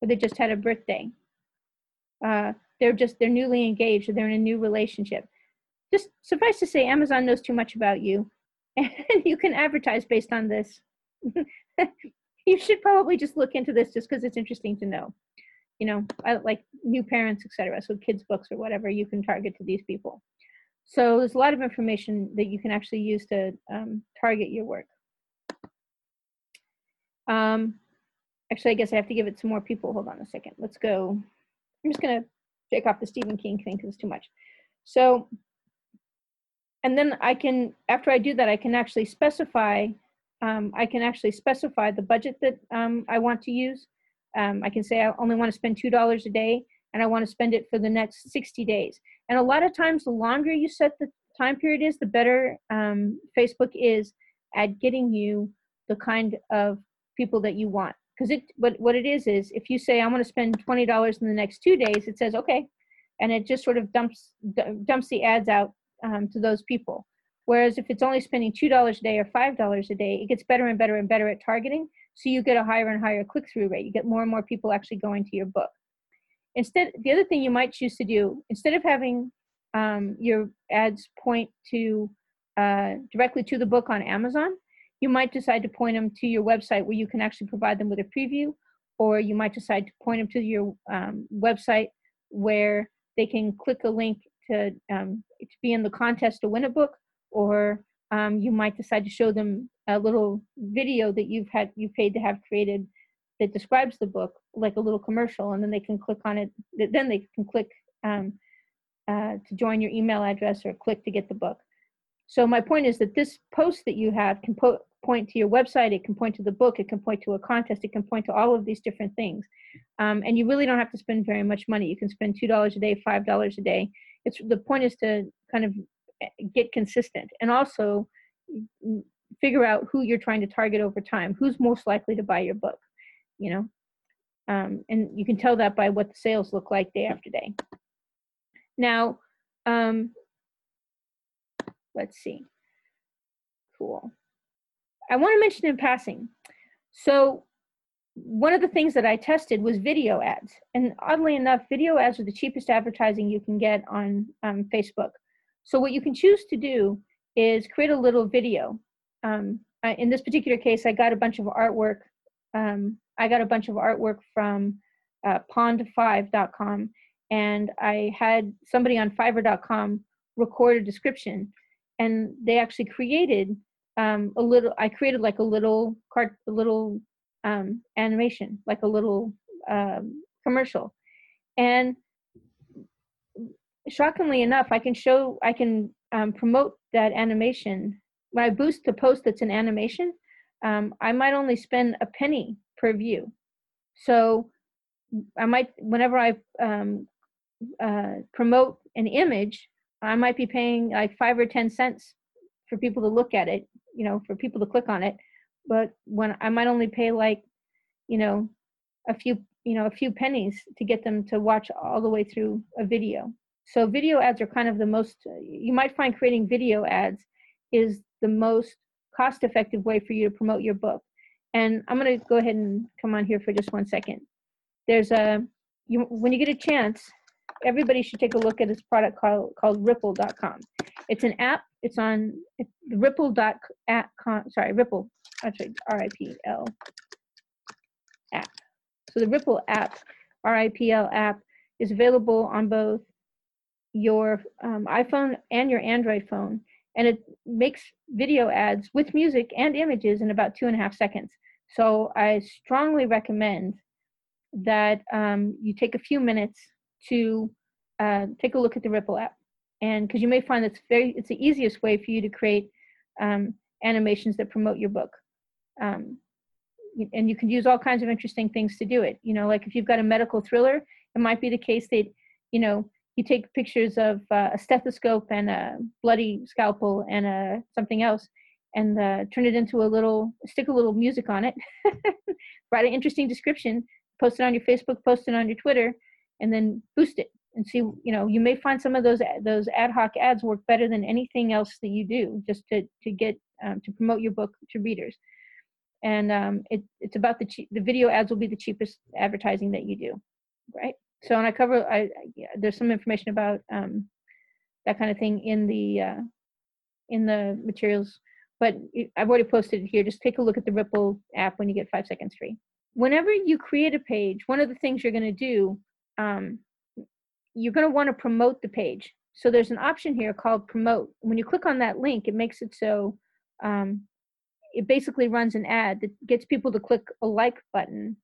or they just had a birthday. Uh, they're just they're newly engaged or they're in a new relationship. Just suffice to say, Amazon knows too much about you, and you can advertise based on this. you should probably just look into this just because it's interesting to know. You know, like new parents, etc. So kids' books or whatever you can target to these people. So there's a lot of information that you can actually use to um, target your work. Um, actually, I guess I have to give it to more people. Hold on a second. Let's go. I'm just gonna take off the Stephen King thing because it's too much. So, and then I can, after I do that, I can actually specify um, I can actually specify the budget that um, I want to use. Um, I can say I only want to spend $2 a day and I want to spend it for the next 60 days. And a lot of times, the longer you set the time period is, the better um, Facebook is at getting you the kind of people that you want. Because it, what, what it is, is if you say, I want to spend $20 in the next two days, it says, okay. And it just sort of dumps, dumps the ads out um, to those people. Whereas if it's only spending $2 a day or $5 a day, it gets better and better and better at targeting. So you get a higher and higher click through rate. You get more and more people actually going to your book. Instead, the other thing you might choose to do, instead of having um, your ads point to uh, directly to the book on Amazon, you might decide to point them to your website where you can actually provide them with a preview, or you might decide to point them to your um, website where they can click a link to, um, to be in the contest to win a book, or um, you might decide to show them a little video that you've had you paid to have created that describes the book like a little commercial and then they can click on it then they can click um, uh, to join your email address or click to get the book. So my point is that this post that you have can po- point to your website it can point to the book it can point to a contest it can point to all of these different things. Um, and you really don't have to spend very much money. You can spend two dollars a day five dollars a day. It's the point is to kind of get consistent and also figure out who you're trying to target over time. Who's most likely to buy your book you know? Um, and you can tell that by what the sales look like day after day. Now um, let's see. Cool i want to mention in passing so one of the things that i tested was video ads and oddly enough video ads are the cheapest advertising you can get on um, facebook so what you can choose to do is create a little video. Um, in this particular case, I got a bunch of artwork. Um, I got a bunch of artwork from uh, pond5.com, and I had somebody on Fiverr.com record a description, and they actually created um, a little. I created like a little cart, a little um, animation, like a little um, commercial, and shockingly enough, I can show, I can um, promote that animation. When I boost the post that's an animation, um, I might only spend a penny per view. So I might, whenever I um, uh, promote an image, I might be paying like five or 10 cents for people to look at it, you know, for people to click on it. But when I might only pay like, you know, a few, you know, a few pennies to get them to watch all the way through a video. So video ads are kind of the most, you might find creating video ads is the most cost effective way for you to promote your book. And I'm going to go ahead and come on here for just one second. There's a, you, when you get a chance, everybody should take a look at this product called, called ripple.com. It's an app. It's on ripple.com, sorry, Ripple, actually R-I-P-L app. So the Ripl app, R-I-P-L app, is available on both your um, iPhone and your Android phone. And it makes video ads with music and images in about two and a half seconds. So I strongly recommend that um, you take a few minutes to uh, take a look at the Ripl app. And because you may find it's very, it's the easiest way for you to create um, animations that promote your book. Um, and you can use all kinds of interesting things to do it. You know, like if you've got a medical thriller, it might be the case that, you know, you take pictures of uh, a stethoscope and a bloody scalpel and uh, something else and uh, turn it into a little stick a little music on it write an interesting description post it on your facebook post it on your twitter and then boost it and see you know you may find some of those those ad hoc ads work better than anything else that you do just to to get um, to promote your book to readers. And um, it, it's about the cheap, the video ads will be the cheapest advertising that you do right? So and i cover i, I yeah, there's some information about um, that kind of thing in the uh, in the materials but i've already posted it here. Just take a look at the Ripl app when you get five seconds free. Whenever you create a page one of the things you're going to do um, you're going to want to promote the page so there's an option here called promote when you click on that link it makes it so um, it basically runs an ad that gets people to click a like button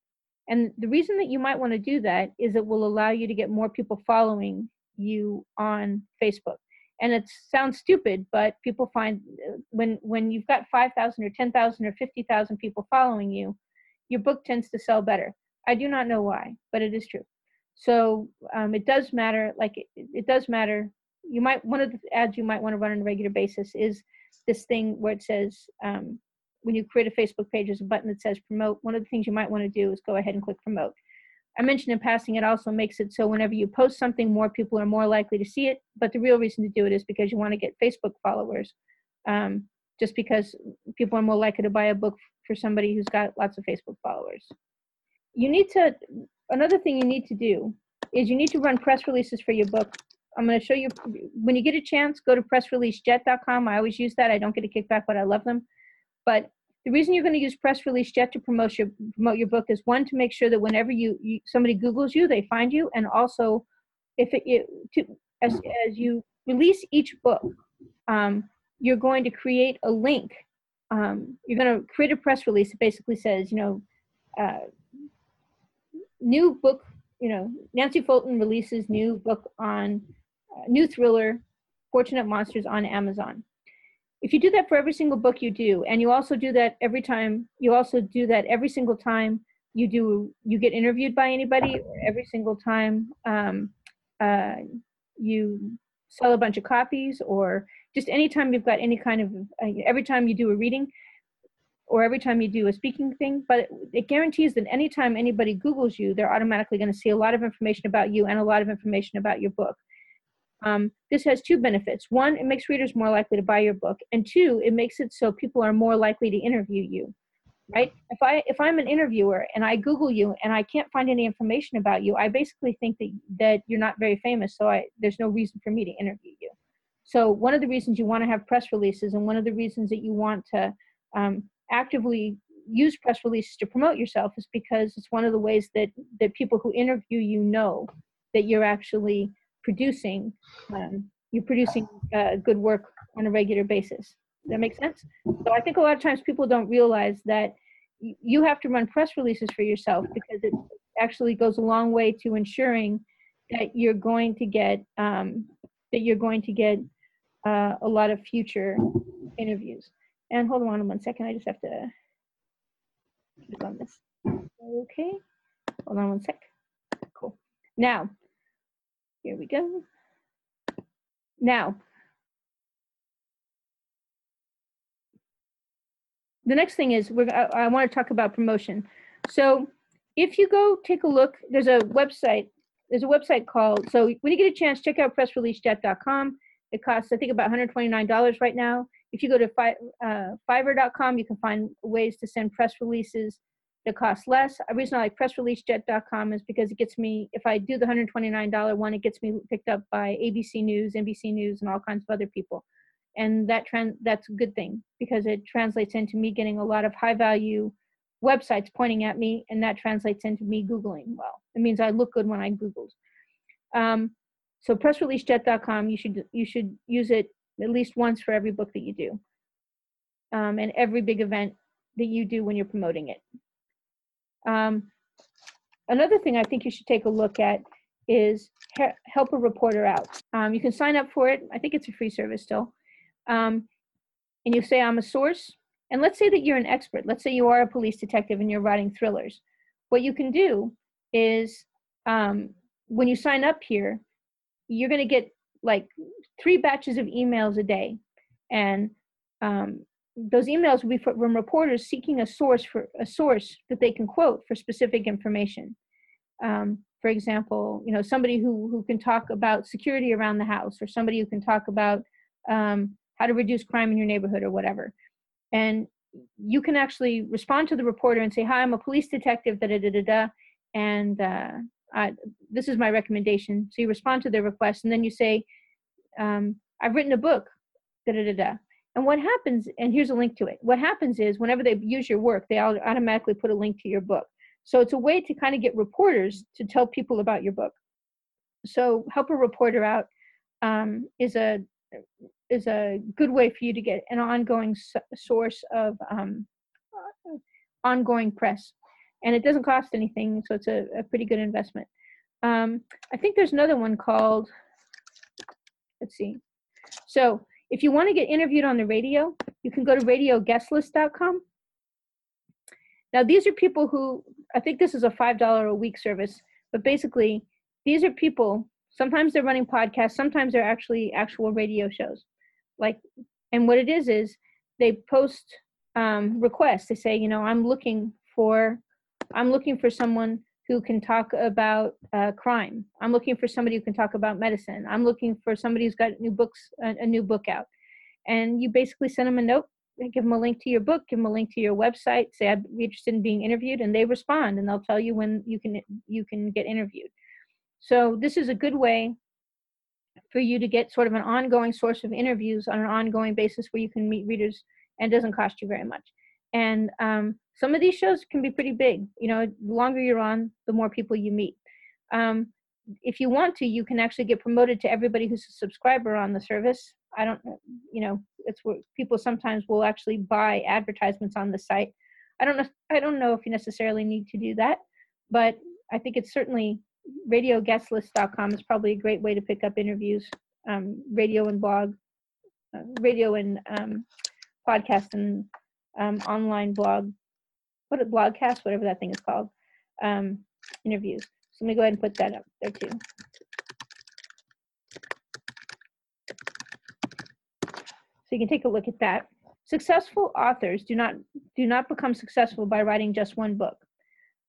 and the reason that you might want to do that is it will allow you to get more people following you on Facebook. And it sounds stupid, but people find uh, when when you've got 5,000 or 10,000 or 50,000 people following you, your book tends to sell better. I do not know why, but it is true. So um, it does matter. Like it, it does matter. You might one of the ads you might want to run on a regular basis is this thing where it says um, when you create a Facebook page, there's a button that says promote. One of the things you might want to do is go ahead and click promote. I mentioned in passing, it also makes it so whenever you post something, more people are more likely to see it. But the real reason to do it is because you want to get Facebook followers. Um, just because people are more likely to buy a book for somebody who's got lots of Facebook followers. You need to, another thing you need to do is you need to run press releases for your book. I'm going to show you, when you get a chance, go to pressreleasejet.com. I always use that. I don't get a kickback, but I love them. But the reason you're going to use press release jet to promote your promote your book is one to make sure that whenever you, you somebody googles you they find you and also if it, it to, as, as you release each book um, you're going to create a link um, you're going to create a press release that basically says you know uh, new book you know nancy fulton releases new book on uh, new thriller fortunate monsters on amazon. If you do that for every single book you do and you also do that every time you also do that every single time you do you get interviewed by anybody every single time um, uh, you sell a bunch of copies or just anytime you've got any kind of uh, every time you do a reading or every time you do a speaking thing but it guarantees that anytime anybody googles you they're automatically going to see a lot of information about you and a lot of information about your book um, this has two benefits. One, it makes readers more likely to buy your book, and two, it makes it so people are more likely to interview you. Right? If I if I'm an interviewer and I Google you and I can't find any information about you, I basically think that that you're not very famous. So I there's no reason for me to interview you. So one of the reasons you want to have press releases, and one of the reasons that you want to um, actively use press releases to promote yourself, is because it's one of the ways that that people who interview you know that you're actually producing um, you're producing uh, good work on a regular basis that make sense? So I think a lot of times people don't realize that you have to run press releases for yourself because it actually goes a long way to ensuring that you're going to get um, that you're going to get uh, a lot of future interviews. And hold on one second, I just have to click on this. Okay, hold on one sec. Cool. Now, here we go. Now, the next thing is we're, I, I want to talk about promotion. So if you go take a look, there's a website. There's a website called. So when you get a chance, check out pressreleasejet.com. It costs I think about $129 right now. If you go to fi, uh, Fiverr.com, you can find ways to send press releases that cost less. The reason I like pressreleasejet.com is because it gets me. If I do the $129 one, it gets me picked up by ABC News, NBC News, and all kinds of other people and that trend that's a good thing because it translates into me getting a lot of high value websites pointing at me and that translates into me googling well it means i look good when i googled um, so pressreleasejet.com you should you should use it at least once for every book that you do um, and every big event that you do when you're promoting it. Um, another thing i think you should take a look at is he- help a reporter out. Um, you can sign up for it. I think it's a free service still. Um, and you say, I'm a source, and let's say that you're an expert. Let's say you are a police detective and you're writing thrillers. What you can do is um, when you sign up here, you're going to get like three batches of emails a day. And um, those emails will be from reporters seeking a source for a source that they can quote for specific information. Um, for example, you know, somebody who, who can talk about security around the house or somebody who can talk about um, how to reduce crime in your neighborhood or whatever. And you can actually respond to the reporter and say, Hi, I'm a police detective, da da da da da. And uh, I, this is my recommendation. So you respond to their request and then you say, um, I've written a book, da da da da. And what happens, and here's a link to it. What happens is whenever they use your work, they automatically put a link to your book. So it's a way to kind of get reporters to tell people about your book. So help a reporter out um, is a is a good way for you to get an ongoing source of um, uh, ongoing press. And it doesn't cost anything, so it's a, a pretty good investment. Um, I think there's another one called, let's see. So if you want to get interviewed on the radio, you can go to radioguestlist.com. Now, these are people who, I think this is a $5 a week service, but basically, these are people, sometimes they're running podcasts, sometimes they're actually actual radio shows like and what it is is they post um, requests they say you know i'm looking for i'm looking for someone who can talk about uh, crime. I'm looking for somebody who can talk about medicine. I'm looking for somebody who's got new books a, a new book out. And you basically send them a note give them a link to your book give them a link to your website say i'd be interested in being interviewed and they respond and they'll tell you when you can you can get interviewed. So this is a good way for you to get sort of an ongoing source of interviews on an ongoing basis where you can meet readers and doesn't cost you very much. And um, some of these shows can be pretty big. You know, the longer you're on, the more people you meet. Um, if you want to, you can actually get promoted to everybody who's a subscriber on the service. I don't, you know, it's where people sometimes will actually buy advertisements on the site. I don't know. I don't know if you necessarily need to do that, but I think it's certainly radioguestlist.com is probably a great way to pick up interviews. Um, radio and blog, uh, radio and um, podcast and um, online blog, what a blogcast, whatever that thing is called, um, interviews. So let me go ahead and put that up there too. So you can take a look at that. Successful authors do not do not become successful by writing just one book.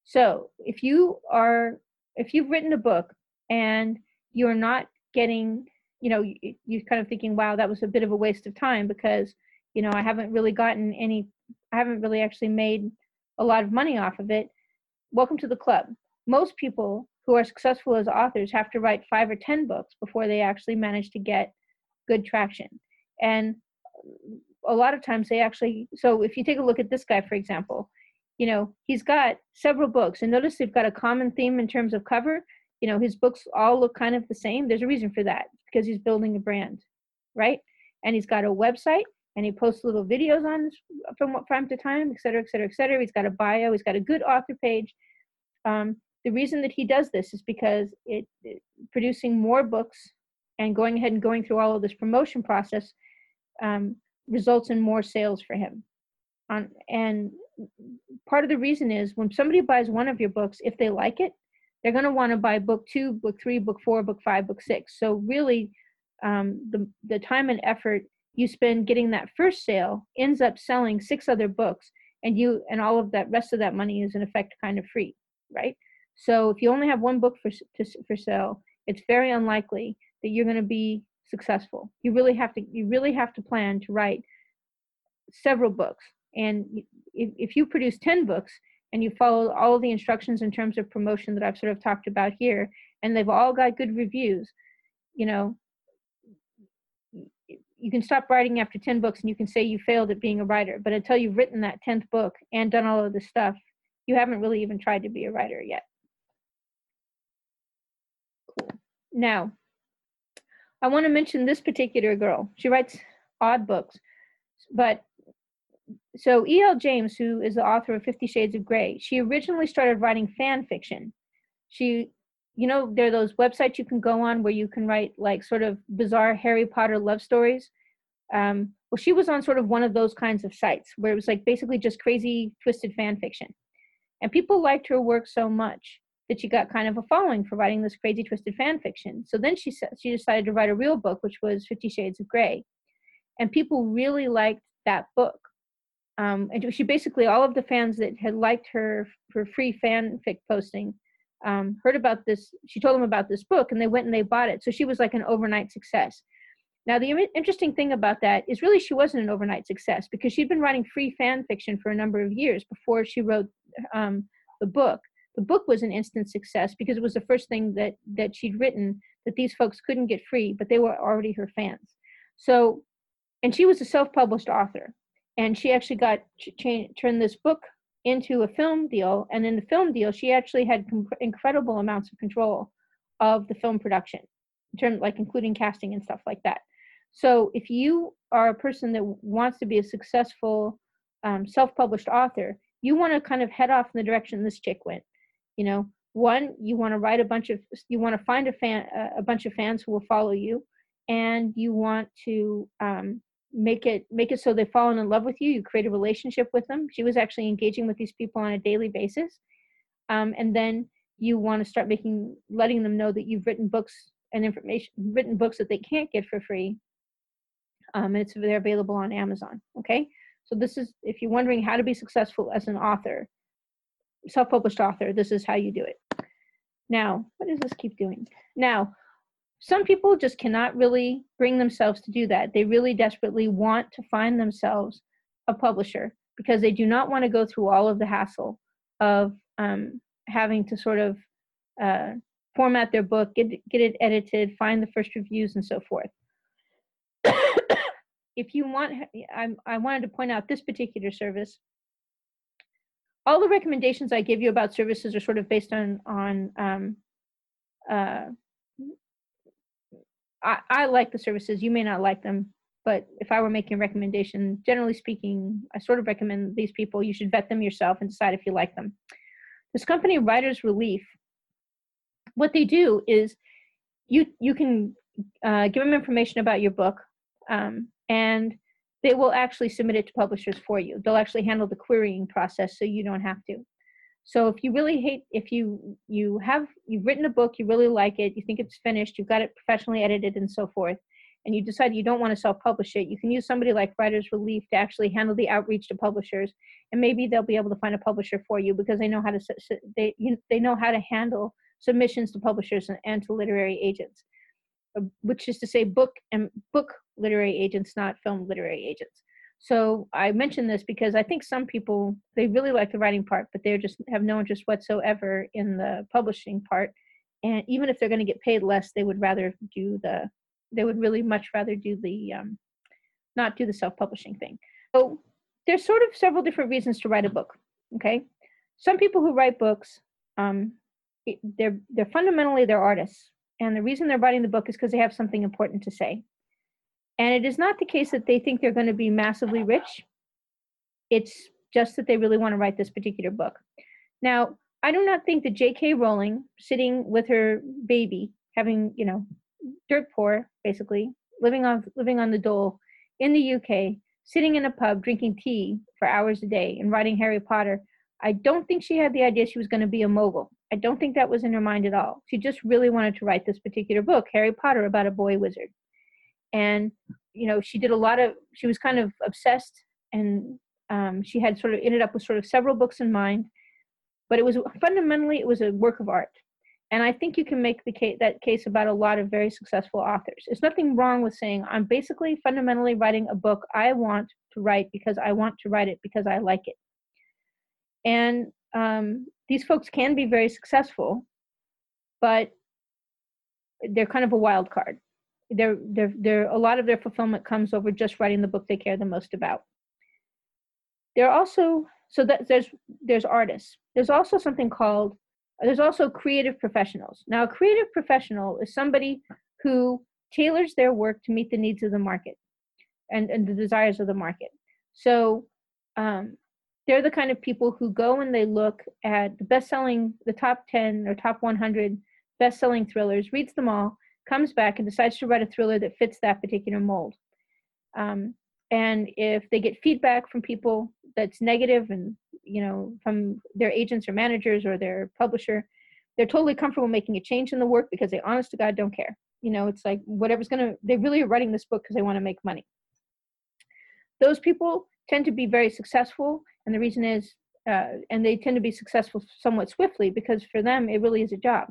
So if you are if you've written a book and you're not getting you know you, you're kind of thinking wow that was a bit of a waste of time because you know i haven't really gotten any i haven't really actually made a lot of money off of it welcome to the club most people who are successful as authors have to write five or ten books before they actually manage to get good traction and a lot of times they actually so if you take a look at this guy for example you know, he's got several books, and notice they've got a common theme in terms of cover. You know, his books all look kind of the same. There's a reason for that because he's building a brand, right? And he's got a website, and he posts little videos on this from time to time, et cetera, et cetera, et cetera. He's got a bio, he's got a good author page. Um, the reason that he does this is because it, it, producing more books and going ahead and going through all of this promotion process um, results in more sales for him. On, and part of the reason is when somebody buys one of your books, if they like it, they're going to want to buy book two, book three, book four, book five, book six. So really, um, the the time and effort you spend getting that first sale ends up selling six other books, and you and all of that rest of that money is in effect kind of free, right? So if you only have one book for to, for sale, it's very unlikely that you're going to be successful. You really have to you really have to plan to write several books. And if, if you produce 10 books and you follow all of the instructions in terms of promotion that I've sort of talked about here, and they've all got good reviews, you know, you can stop writing after 10 books and you can say you failed at being a writer. But until you've written that 10th book and done all of this stuff, you haven't really even tried to be a writer yet. Cool. Now, I want to mention this particular girl. She writes odd books, but so E.L. James, who is the author of Fifty Shades of Grey, she originally started writing fan fiction. She, you know, there are those websites you can go on where you can write like sort of bizarre Harry Potter love stories. Um, well, she was on sort of one of those kinds of sites where it was like basically just crazy, twisted fan fiction. And people liked her work so much that she got kind of a following for writing this crazy twisted fan fiction. So then she she decided to write a real book, which was Fifty Shades of Grey, and people really liked that book. Um, and she basically all of the fans that had liked her for free fanfic posting um, heard about this. She told them about this book, and they went and they bought it. So she was like an overnight success. Now the interesting thing about that is really she wasn't an overnight success because she'd been writing free fan fiction for a number of years before she wrote um, the book the book was an instant success because it was the first thing that that she'd written that these folks couldn't get free but they were already her fans so and she was a self-published author and she actually got ch- turned this book into a film deal and in the film deal she actually had com- incredible amounts of control of the film production in terms like including casting and stuff like that. So if you are a person that wants to be a successful um, self-published author you want to kind of head off in the direction this chick went you know? One you want to write a bunch of you want to find a fan a bunch of fans who will follow you and you want to um, make it make it so they've fallen in love with you you create a relationship with them she was actually engaging with these people on a daily basis um, and then you want to start making letting them know that you've written books and information written books that they can't get for free um, and it's they're available on amazon okay so this is if you're wondering how to be successful as an author self-published author, this is how you do it. Now, what does this keep doing? Now, some people just cannot really bring themselves to do that. They really desperately want to find themselves a publisher because they do not want to go through all of the hassle of um, having to sort of uh, format their book, get get it edited, find the first reviews, and so forth. if you want, I, I wanted to point out this particular service all the recommendations I give you about services are sort of based on on um, uh, I, I like the services. You may not like them, but if I were making a recommendation, generally speaking, I sort of recommend these people. You should vet them yourself and decide if you like them. This company, Writers Relief, what they do is you you can uh, give them information about your book, um, and they will actually submit it to publishers for you. They'll actually handle the querying process so you don't have to. So if you really hate, if you you have you've written a book, you really like it, you think it's finished, you've got it professionally edited and so forth, and you decide you don't want to self-publish it, you can use somebody like Writers Relief to actually handle the outreach to publishers, and maybe they'll be able to find a publisher for you because they know how to they they know how to handle submissions to publishers and, and to literary agents, uh, which is to say book and book literary agents, not film literary agents. So I mention this because I think some people they really like the writing part, but they just have no interest whatsoever in the publishing part. And even if they're going to get paid less, they would rather do the they would really much rather do the um, not do the self-publishing thing. So there's sort of several different reasons to write a book. Okay, some people who write books, um, they're they're fundamentally they're artists, and the reason they're writing the book is because they have something important to say And it is not the case that they think they're going to be massively rich. It's just that they really want to write this particular book. Now, I do not think that J.K. Rowling, sitting with her baby, having you know, dirt poor, basically living on living on the dole in the UK, sitting in a pub drinking tea for hours a day and writing Harry Potter, I don't think she had the idea she was going to be a mogul. I don't think that was in her mind at all. She just really wanted to write this particular book, Harry Potter, about a boy wizard. And, you know, she did a lot of, she was kind of obsessed and um, she had sort of ended up with sort of several books in mind. But it was fundamentally, it was a work of art. And I think you can make the case, that case about a lot of very successful authors. There's nothing wrong with saying, I'm basically fundamentally writing a book I want to write because I want to write it because I like it. And um, these folks can be very successful, but they're kind of a wild card. They're, they're, they're, a lot of their fulfillment comes over just writing the book they care the most about. There are also, so that there's, there's artists. There's also something called there's also creative professionals. Now, a creative professional is somebody who tailors their work to meet the needs of the market and, and the desires of the market. So um, they're the kind of people who go and they look at the best-selling, the top 10 or top 100 best-selling thrillers, reads them all, comes back and decides to write a thriller that fits that particular mold. Um, and if they get feedback from people that's negative and you know from their agents or managers or their publisher they're totally comfortable making a change in the work because they honest to god don't care. You know it's like whatever's gonna they really are writing this book because they want to make money. Those people tend to be very successful and the reason is uh, and they tend to be successful somewhat swiftly because for them it really is a job.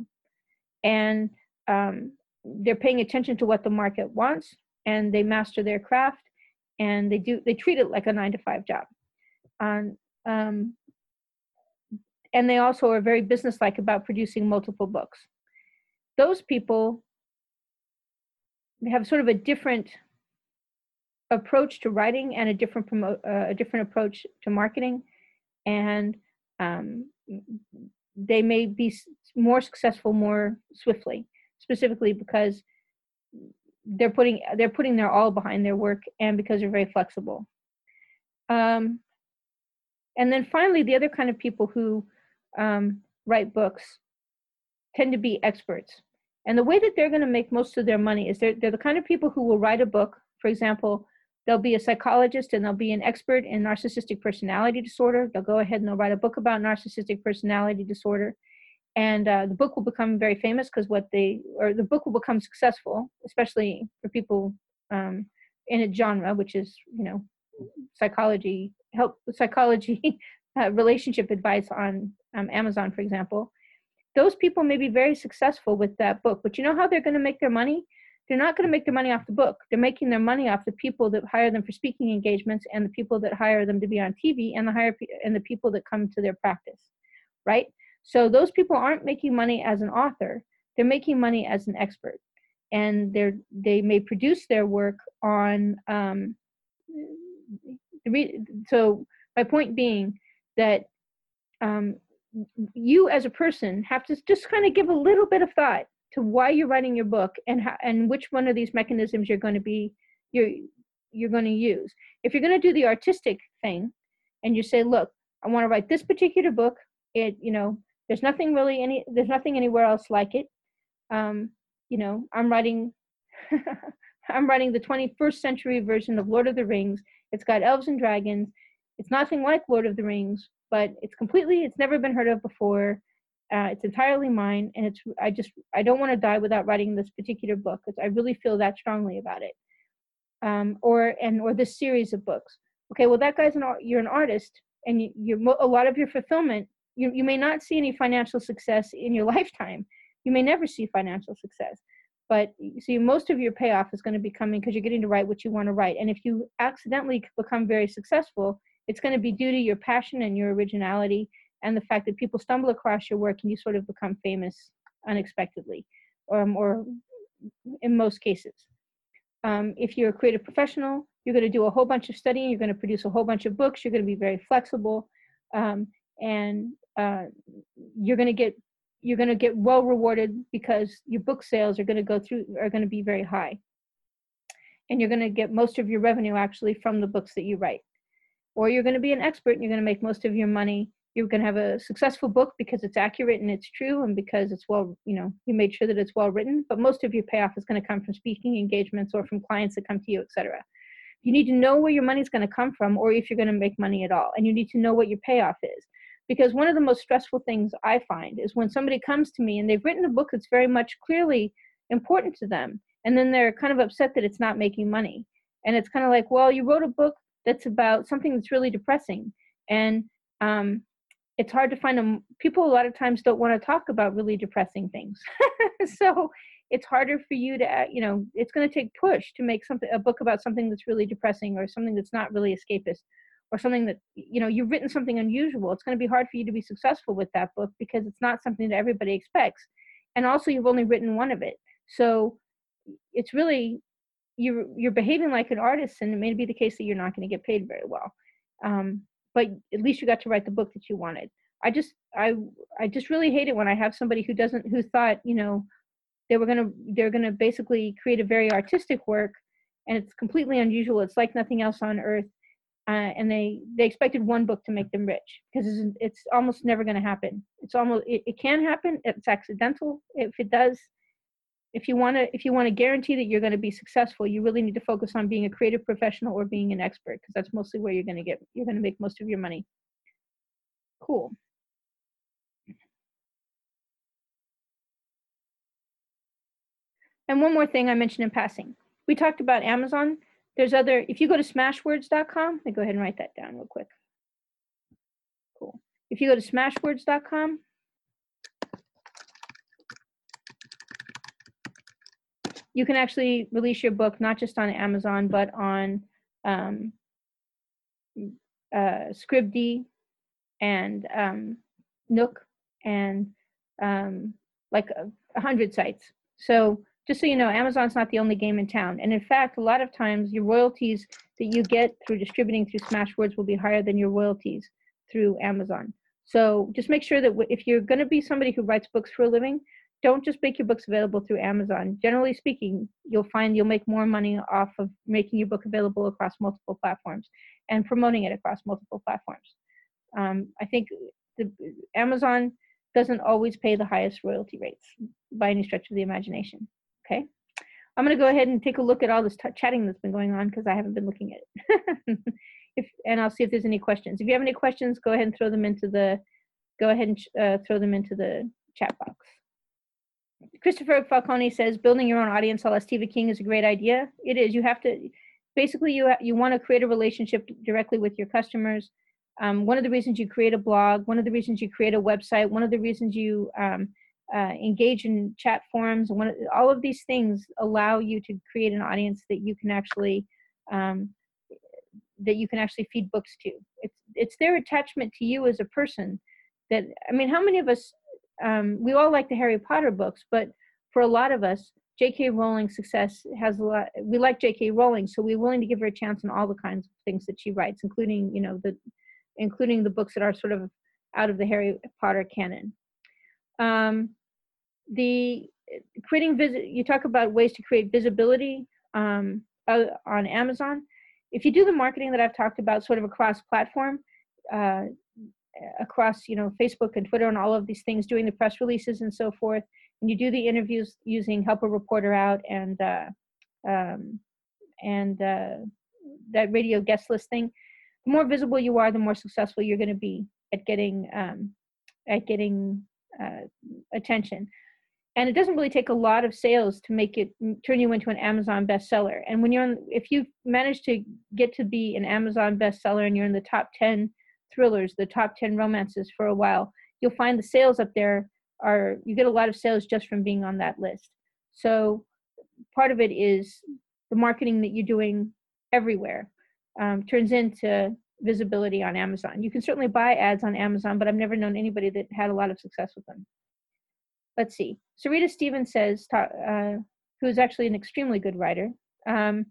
And um, they're paying attention to what the market wants and they master their craft and they do they treat it like a nine to five job. And um, and they also are very businesslike about producing multiple books. Those people have sort of a different approach to writing and a different promote uh, a different approach to marketing, and um, they may be more successful more swiftly, specifically because they're putting they're putting their all behind their work and because they're very flexible. Um, and then finally, the other kind of people who um, write books tend to be experts. And the way that they're going to make most of their money is they're, they're the kind of people who will write a book. For example, they'll be a psychologist and they'll be an expert in narcissistic personality disorder. They'll go ahead and they'll write a book about narcissistic personality disorder. And uh, the book will become very famous because what they, or the book will become successful, especially for people um, in a genre, which is, you know, psychology help psychology uh, relationship advice on um, Amazon, for example, those people may be very successful with that book. But you know how they're going to make their money? They're not going to make their money off the book. They're making their money off the people that hire them for speaking engagements and the people that hire them to be on TV and the hire and the people that come to their practice, right? So those people aren't making money as an author. They're making money as an expert, and they're they may produce their work on um, so my point being that um, you as a person have to just kind of give a little bit of thought to why you're writing your book and how, and which one of these mechanisms you're going to be you're you're going to use. If you're going to do the artistic thing, and you say, look, I want to write this particular book. It you know there's nothing really any there's nothing anywhere else like it. Um, you know I'm writing. I'm writing the 21st century version of Lord of the Rings, it's got elves and dragons. It's nothing like Lord of the Rings, but it's completely, it's never been heard of before. Uh, it's entirely mine, and it's, I just, I don't want to die without writing this particular book because I really feel that strongly about it. Um, or, and, or this series of books. Okay, well, that guy's an, you're an artist, and you, you're, a lot of your fulfillment, you, you may not see any financial success in your lifetime. You may never see financial success. But see most of your payoff is going to be coming because you're getting to write what you want to write. And if you accidentally become very successful it's going to be due to your passion and your originality and the fact that people stumble across your work and you sort of become famous unexpectedly um, or in most cases. Um, if you're a creative professional you're going to do a whole bunch of studying you're going to produce a whole bunch of books you're going to be very flexible. Um, and uh, you're going to get you're going to get well rewarded because your book sales are going to go through are going to be very high and you're going to get most of your revenue actually from the books that you write. Or you're going to be an expert and you're going to make most of your money. You're going to have a successful book because it's accurate and it's true and because it's well, you know, you made sure that it's well written. But most of your payoff is going to come from speaking engagements or from clients that come to you, etc. You need to know where your money is going to come from or if you're going to make money at all. And you need to know what your payoff is. Because one of the most stressful things I find is when somebody comes to me and they've written a book that's very much clearly important to them and then they're kind of upset that it's not making money. And it's kind of like well you wrote a book that's about something that's really depressing. And um, it's hard to find them people a lot of times don't want to talk about really depressing things. So it's harder for you to uh, you know it's going to take push to make something a book about something that's really depressing or something that's not really escapist or something that you know you've written something unusual it's going to be hard for you to be successful with that book because it's not something that everybody expects and also you've only written one of it. So it's really you're you're behaving like an artist and it may be the case that you're not going to get paid very well um, but at least you got to write the book that you wanted. I just i i just really hate it when i have somebody who doesn't who thought you know they were going to they're going to basically create a very artistic work and it's completely unusual it's like nothing else on earth uh, and they they expected one book to make them rich because it's, it's almost never going to happen. It's almost it, it can happen it's accidental. If it does if you want to if you want to guarantee that you're going to be successful you really need to focus on being a creative professional or being an expert because that's mostly where you're going to get you're going to make most of your money. Cool. And one more thing i mentioned in passing. We talked about amazon there's other if you go to smashwords.com let me go ahead and write that down real quick. Cool. If you go to smashwords.com you can actually release your book not just on Amazon, but on um, uh, Scribd and um, Nook and um, like a, a hundred sites. So just so you know, Amazon's not the only game in town. And in fact, a lot of times your royalties that you get through distributing through Smashwords will be higher than your royalties through Amazon. So just make sure that if you're going to be somebody who writes books for a living, don't just make your books available through Amazon. Generally speaking, you'll find you'll make more money off of making your book available across multiple platforms and promoting it across multiple platforms. Um, I think the, Amazon doesn't always pay the highest royalty rates by any stretch of the imagination. Okay, I'm going to go ahead and take a look at all this chatting that's been going on because I haven't been looking at it. if and I'll see if there's any questions. If you have any questions, go ahead and throw them into the go ahead and uh, throw them into the chat box. Christopher Falcone says building your own audience a Stephen King is a great idea. It is. You have to basically you you want to create a relationship directly with your customers. Um, one of the reasons you create a blog, one of the reasons you create a website, one of the reasons you um, uh, engage in chat forums, one all of these things allow you to create an audience that you can actually um, that you can actually feed books to. It's it's their attachment to you as a person that I mean, how many of us um, we all like the Harry Potter books, but for a lot of us, J.K. Rowling's success has a lot. We like J.K. Rowling, so we're willing to give her a chance in all the kinds of things that she writes, including you know the, including the books that are sort of out of the Harry Potter canon. Um, the creating visit. You talk about ways to create visibility um, uh, on Amazon. If you do the marketing that I've talked about, sort of across platform, uh, across you know facebook and twitter and all of these things doing the press releases and so forth and you do the interviews using help a reporter out and uh, um, and uh, that radio guest list thing the more visible you are the more successful you're going to be at getting um, at getting uh, attention and it doesn't really take a lot of sales to make it turn you into an amazon bestseller and when you're on if you manage to get to be an amazon bestseller and you're in the top 10 thrillers, the top 10 romances for a while, you'll find the sales up there are, you get a lot of sales just from being on that list. So part of it is the marketing that you're doing everywhere um, turns into visibility on Amazon. You can certainly buy ads on Amazon, but I've never known anybody that had a lot of success with them. Let's see. Sarita Stevens says, uh, who's actually an extremely good writer, um,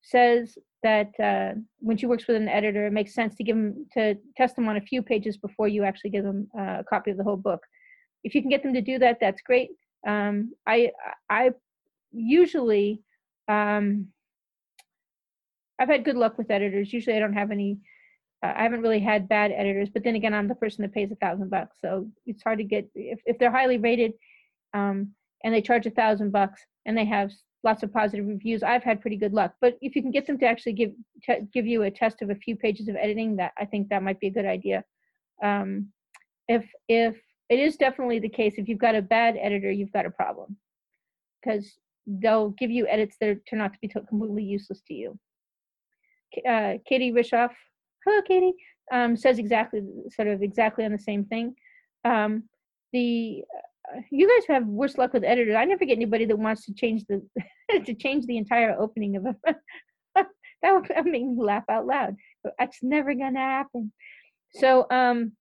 says that uh, when she works with an editor, it makes sense to give them to test them on a few pages before you actually give them uh, a copy of the whole book. If you can get them to do that, that's great. Um, I I usually um, I've had good luck with editors. Usually I don't have any, I haven't really had bad editors, but then again, I'm the person that pays a thousand bucks. So it's hard to get, if, if they're highly rated um, and they charge a thousand bucks and they have lots of positive reviews, I've had pretty good luck. But if you can get them to actually give, te- give you a test of a few pages of editing, that I think that might be a good idea. Um, if, if it is definitely the case, if you've got a bad editor, you've got a problem because they'll give you edits that turn out to be to- completely useless to you. Uh, Katie Rishoff, hello Katie, um, says exactly, sort of exactly on the same thing. Um, the uh, you guys have worse luck with editors. I never get anybody that wants to change the to change the entire opening of a. that would make me laugh out loud. That's never gonna happen. So um,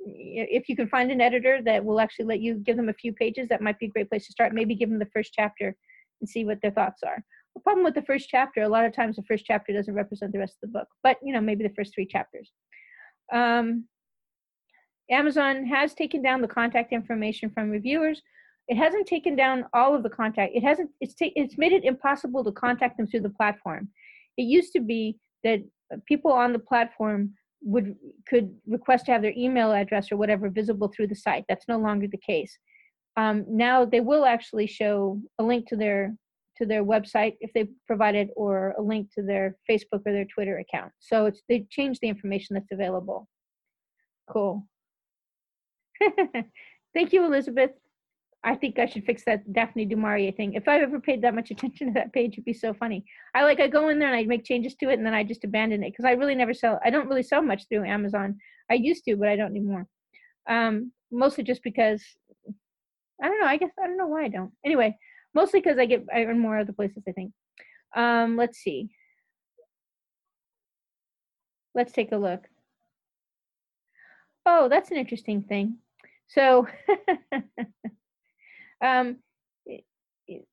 if you can find an editor that will actually let you give them a few pages, that might be a great place to start. Maybe give them the first chapter and see what their thoughts are. The problem with the first chapter, a lot of times the first chapter doesn't represent the rest of the book, but you know, maybe the first three chapters. Um, Amazon has taken down the contact information from reviewers. It hasn't taken down all of the contact. It hasn't. It's ta- it's made it impossible to contact them through the platform. It used to be that people on the platform would could request to have their email address or whatever visible through the site. That's no longer the case. Um, now they will actually show a link to their to their website if they provided or a link to their Facebook or their Twitter account. So it's they changed the information that's available. Cool. Thank you, Elizabeth. I think I should fix that Daphne du Maurier thing. If I ever paid that much attention to that page, it'd be so funny. I like I go in there and I make changes to it and then I just abandon it because I really never sell. I don't really sell much through Amazon. I used to, but I don't anymore. Um, mostly just because I don't know. I guess I don't know why I don't. Anyway, mostly because I get I earn more other places. I think. Um, let's see. Let's take a look. Oh, that's an interesting thing. So, um,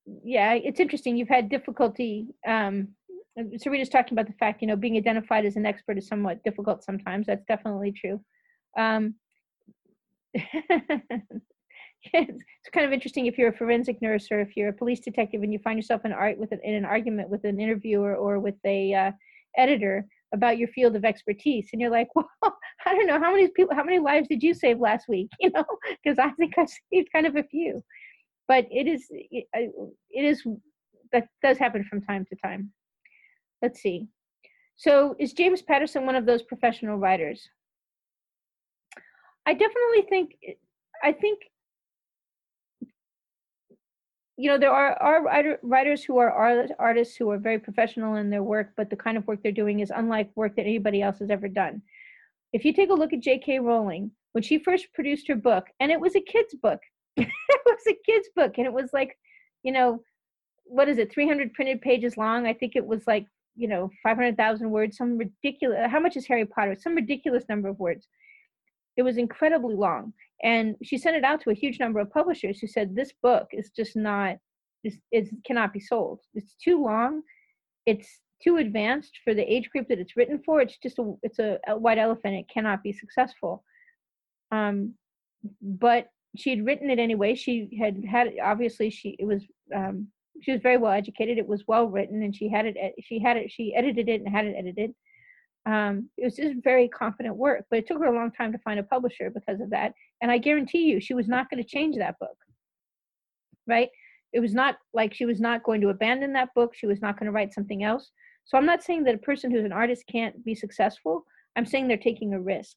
yeah, it's interesting. You've had difficulty. Um, and Sarita's talking about the fact, you know, being identified as an expert is somewhat difficult sometimes. That's definitely true. Um, it's kind of interesting if you're a forensic nurse or if you're a police detective and you find yourself in art with an, in an argument with an interviewer or with a uh, editor about your field of expertise and you're like well i don't know how many people how many lives did you save last week? You know because i think i saved kind of a few. But it is it, it is that does happen from time to time. Let's see. So is james patterson one of those professional writers? I definitely think i think you know there are, are writer, writers who are art, artists who are very professional in their work but the kind of work they're doing is unlike work that anybody else has ever done. If you take a look at j.k rowling when she first produced her book and it was a kid's book it was a kid's book and it was like you know what is it 300 printed pages long? I think it was like you know 500000 words some ridiculous how much is harry potter? Some ridiculous number of words. It was incredibly long and she sent it out to a huge number of publishers who said this book is just not is it cannot be sold. It's too long. It's too advanced for the age group that it's written for. It's just a it's a, a white elephant. It cannot be successful. Um but she had written it anyway. She had had obviously she it was um she was very well educated. It was well written and she had it she had it she edited it and had it edited um, it was just very confident work, but it took her a long time to find a publisher because of that. And I guarantee you, she was not going to change that book, right? It was not like she was not going to abandon that book. She was not going to write something else. So I'm not saying that a person who's an artist can't be successful. I'm saying they're taking a risk.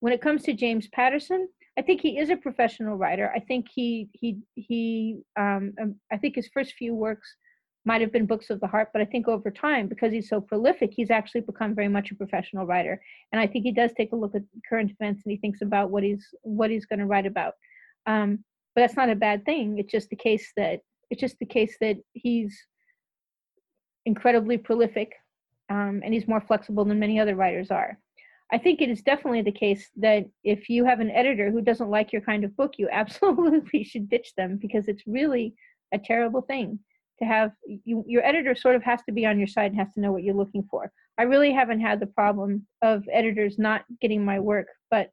When it comes to James Patterson, I think he is a professional writer. I think he he he um, um, I think his first few works might have been books of the heart, but I think over time, because he's so prolific, he's actually become very much a professional writer. And I think he does take a look at current events and he thinks about what he's what he's going to write about. Um, but that's not a bad thing. It's just the case that it's just the case that he's incredibly prolific, um, and he's more flexible than many other writers are. I think it is definitely the case that if you have an editor who doesn't like your kind of book, you absolutely should ditch them because it's really a terrible thing to have you, your editor sort of has to be on your side and has to know what you're looking for. I really haven't had the problem of editors not getting my work, but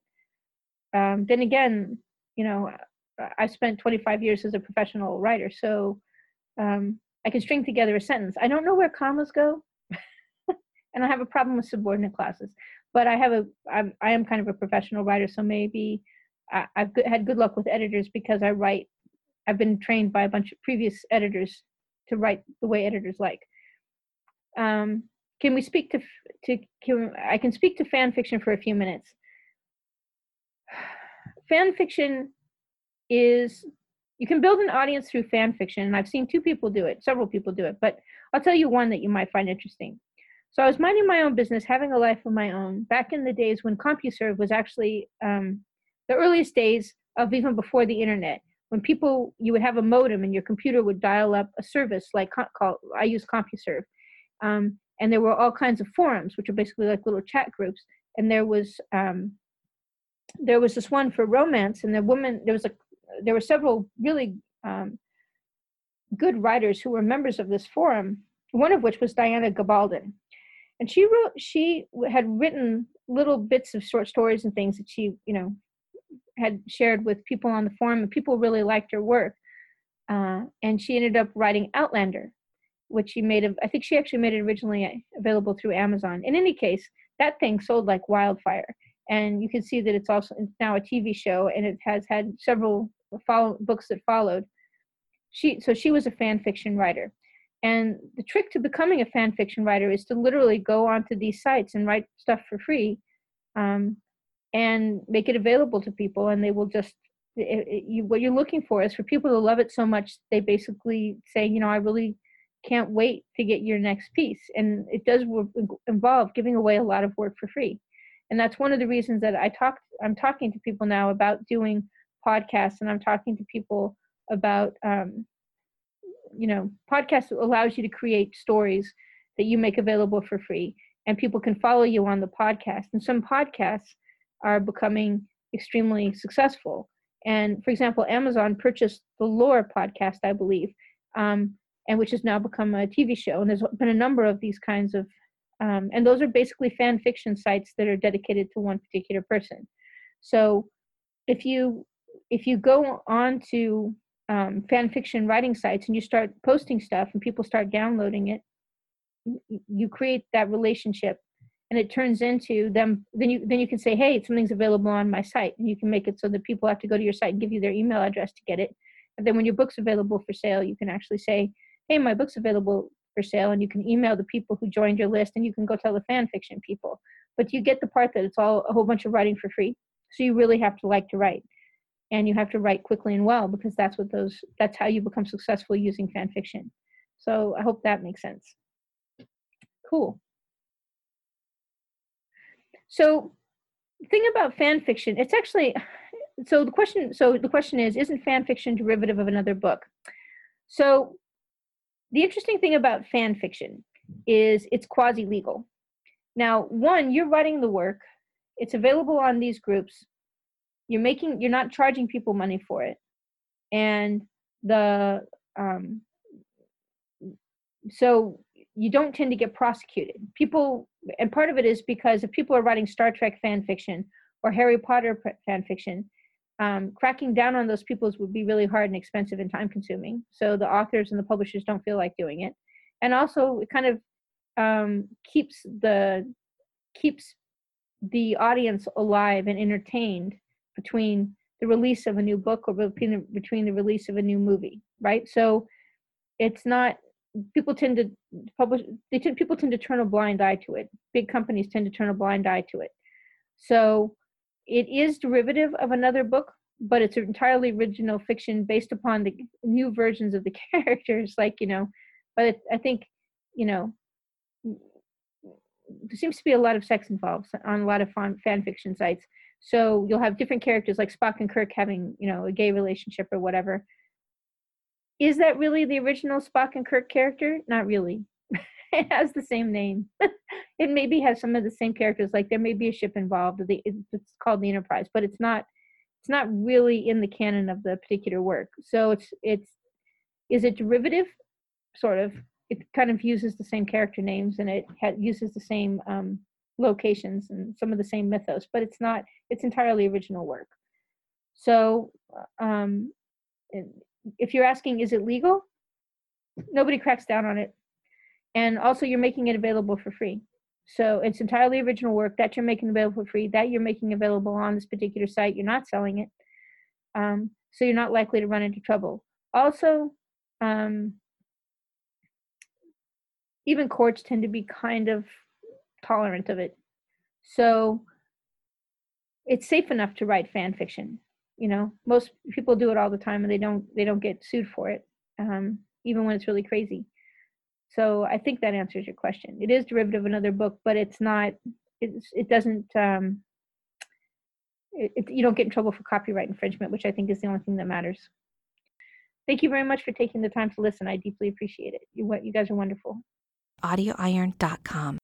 um, then again, you know, I spent 25 years as a professional writer, so um, I can string together a sentence. I don't know where commas go, and I have a problem with subordinate clauses. But I have a I'm, I am kind of a professional writer, so maybe I, I've had good luck with editors because I write. I've been trained by a bunch of previous editors to write the way editors like. Um, can we speak to to can, I can speak to fan fiction for a few minutes. Fan fiction is you can build an audience through fan fiction, and I've seen two people do it, several people do it, but I'll tell you one that you might find interesting. So I was minding my own business, having a life of my own, back in the days when CompuServe was actually um, the earliest days of even before the internet. When people, you would have a modem and your computer would dial up a service like call, I use CompuServe, um, and there were all kinds of forums, which are basically like little chat groups. And there was um, there was this one for romance, and the woman there was a there were several really um, good writers who were members of this forum. One of which was Diana Gabaldon, and she wrote she had written little bits of short stories and things that she you know had shared with people on the forum, and people really liked her work. Uh, and she ended up writing Outlander, which she made. I think she actually made it originally available through Amazon. In any case, that thing sold like wildfire, and you can see that it's also it's now a TV show, and it has had several follow books that followed. She so she was a fan fiction writer, and the trick to becoming a fan fiction writer is to literally go onto these sites and write stuff for free, um, and make it available to people, and they will just it, it, you, what you're looking for is for people to love it so much they basically say, you know, I really can't wait to get your next piece. And it does involve giving away a lot of work for free. And that's one of the reasons that I talk, I'm talking to people now about doing podcasts and I'm talking to people about, um, you know, podcasts allows you to create stories that you make available for free and people can follow you on the podcast. And some podcasts are becoming extremely successful. And for example, Amazon purchased the Lore podcast, I believe, um, and which has now become a TV show. And there's been a number of these kinds of, um, and those are basically fan fiction sites that are dedicated to one particular person. So if you if you go on to um, fan fiction writing sites and you start posting stuff and people start downloading it, you create that relationship and it turns into them then you then you can say hey something's available on my site and you can make it so that people have to go to your site and give you their email address to get it and then when your book's available for sale you can actually say hey, my book's available for sale, and you can email the people who joined your list, and you can go tell the fan fiction people. But you get the part that it's all a whole bunch of writing for free. So you really have to like to write, and you have to write quickly and well because that's what those that's how you become successful using fan fiction. So I hope that makes sense. Cool. So thing about fan fiction, it's actually so the question so the question is isn't fan fiction derivative of another book? So the interesting thing about fan fiction is it's quasi legal. Now, one, you're writing the work, it's available on these groups. You're making, you're not charging people money for it. And the, um, so you don't tend to get prosecuted. People, and part of it is because if people are writing Star Trek fan fiction or Harry Potter fan fiction, um, cracking down on those people would be really hard and expensive and time consuming. So the authors and the publishers don't feel like doing it. And also it kind of um, keeps the keeps the audience alive and entertained between the release of a new book or between the, between the release of a new movie, right? So it's not people tend to publish they tend people tend to turn a blind eye to it. Big companies tend to turn a blind eye to it. So it is derivative of another book, but it's entirely original fiction based upon the new versions of the characters. Like you know, but it, I think you know there seems to be a lot of sex involved on a lot of fan, fan fiction sites. So you'll have different characters like Spock and Kirk having you know a gay relationship or whatever. Is that really the original Spock and Kirk character? Not really. it has the same name. it maybe has some of the same characters. Like there may be a ship involved. It's called the Enterprise, but it's not. It's not really in the canon of the particular work. So it's it's is it derivative? Sort of. It kind of uses the same character names and it ha- uses the same um, locations and some of the same mythos, but it's not. It's entirely original work. So, um, if you're asking, is it legal? nobody cracks down on it. And also, you're making it available for free. So it's entirely original work that you're making available for free, that you're making available on this particular site. You're not selling it. Um, so you're not likely to run into trouble. Also, um, even courts tend to be kind of tolerant of it. So it's safe enough to write fan fiction. You know, most people do it all the time and they don't they don't get sued for it, um, even when it's really crazy. So I think that answers your question. It is derivative of another book, but it's not. It's, it doesn't. Um, it, it, you don't get in trouble for copyright infringement, which I think is the only thing that matters. Thank you very much for taking the time to listen. I deeply appreciate it. You, you guys are wonderful. AudioIron.com.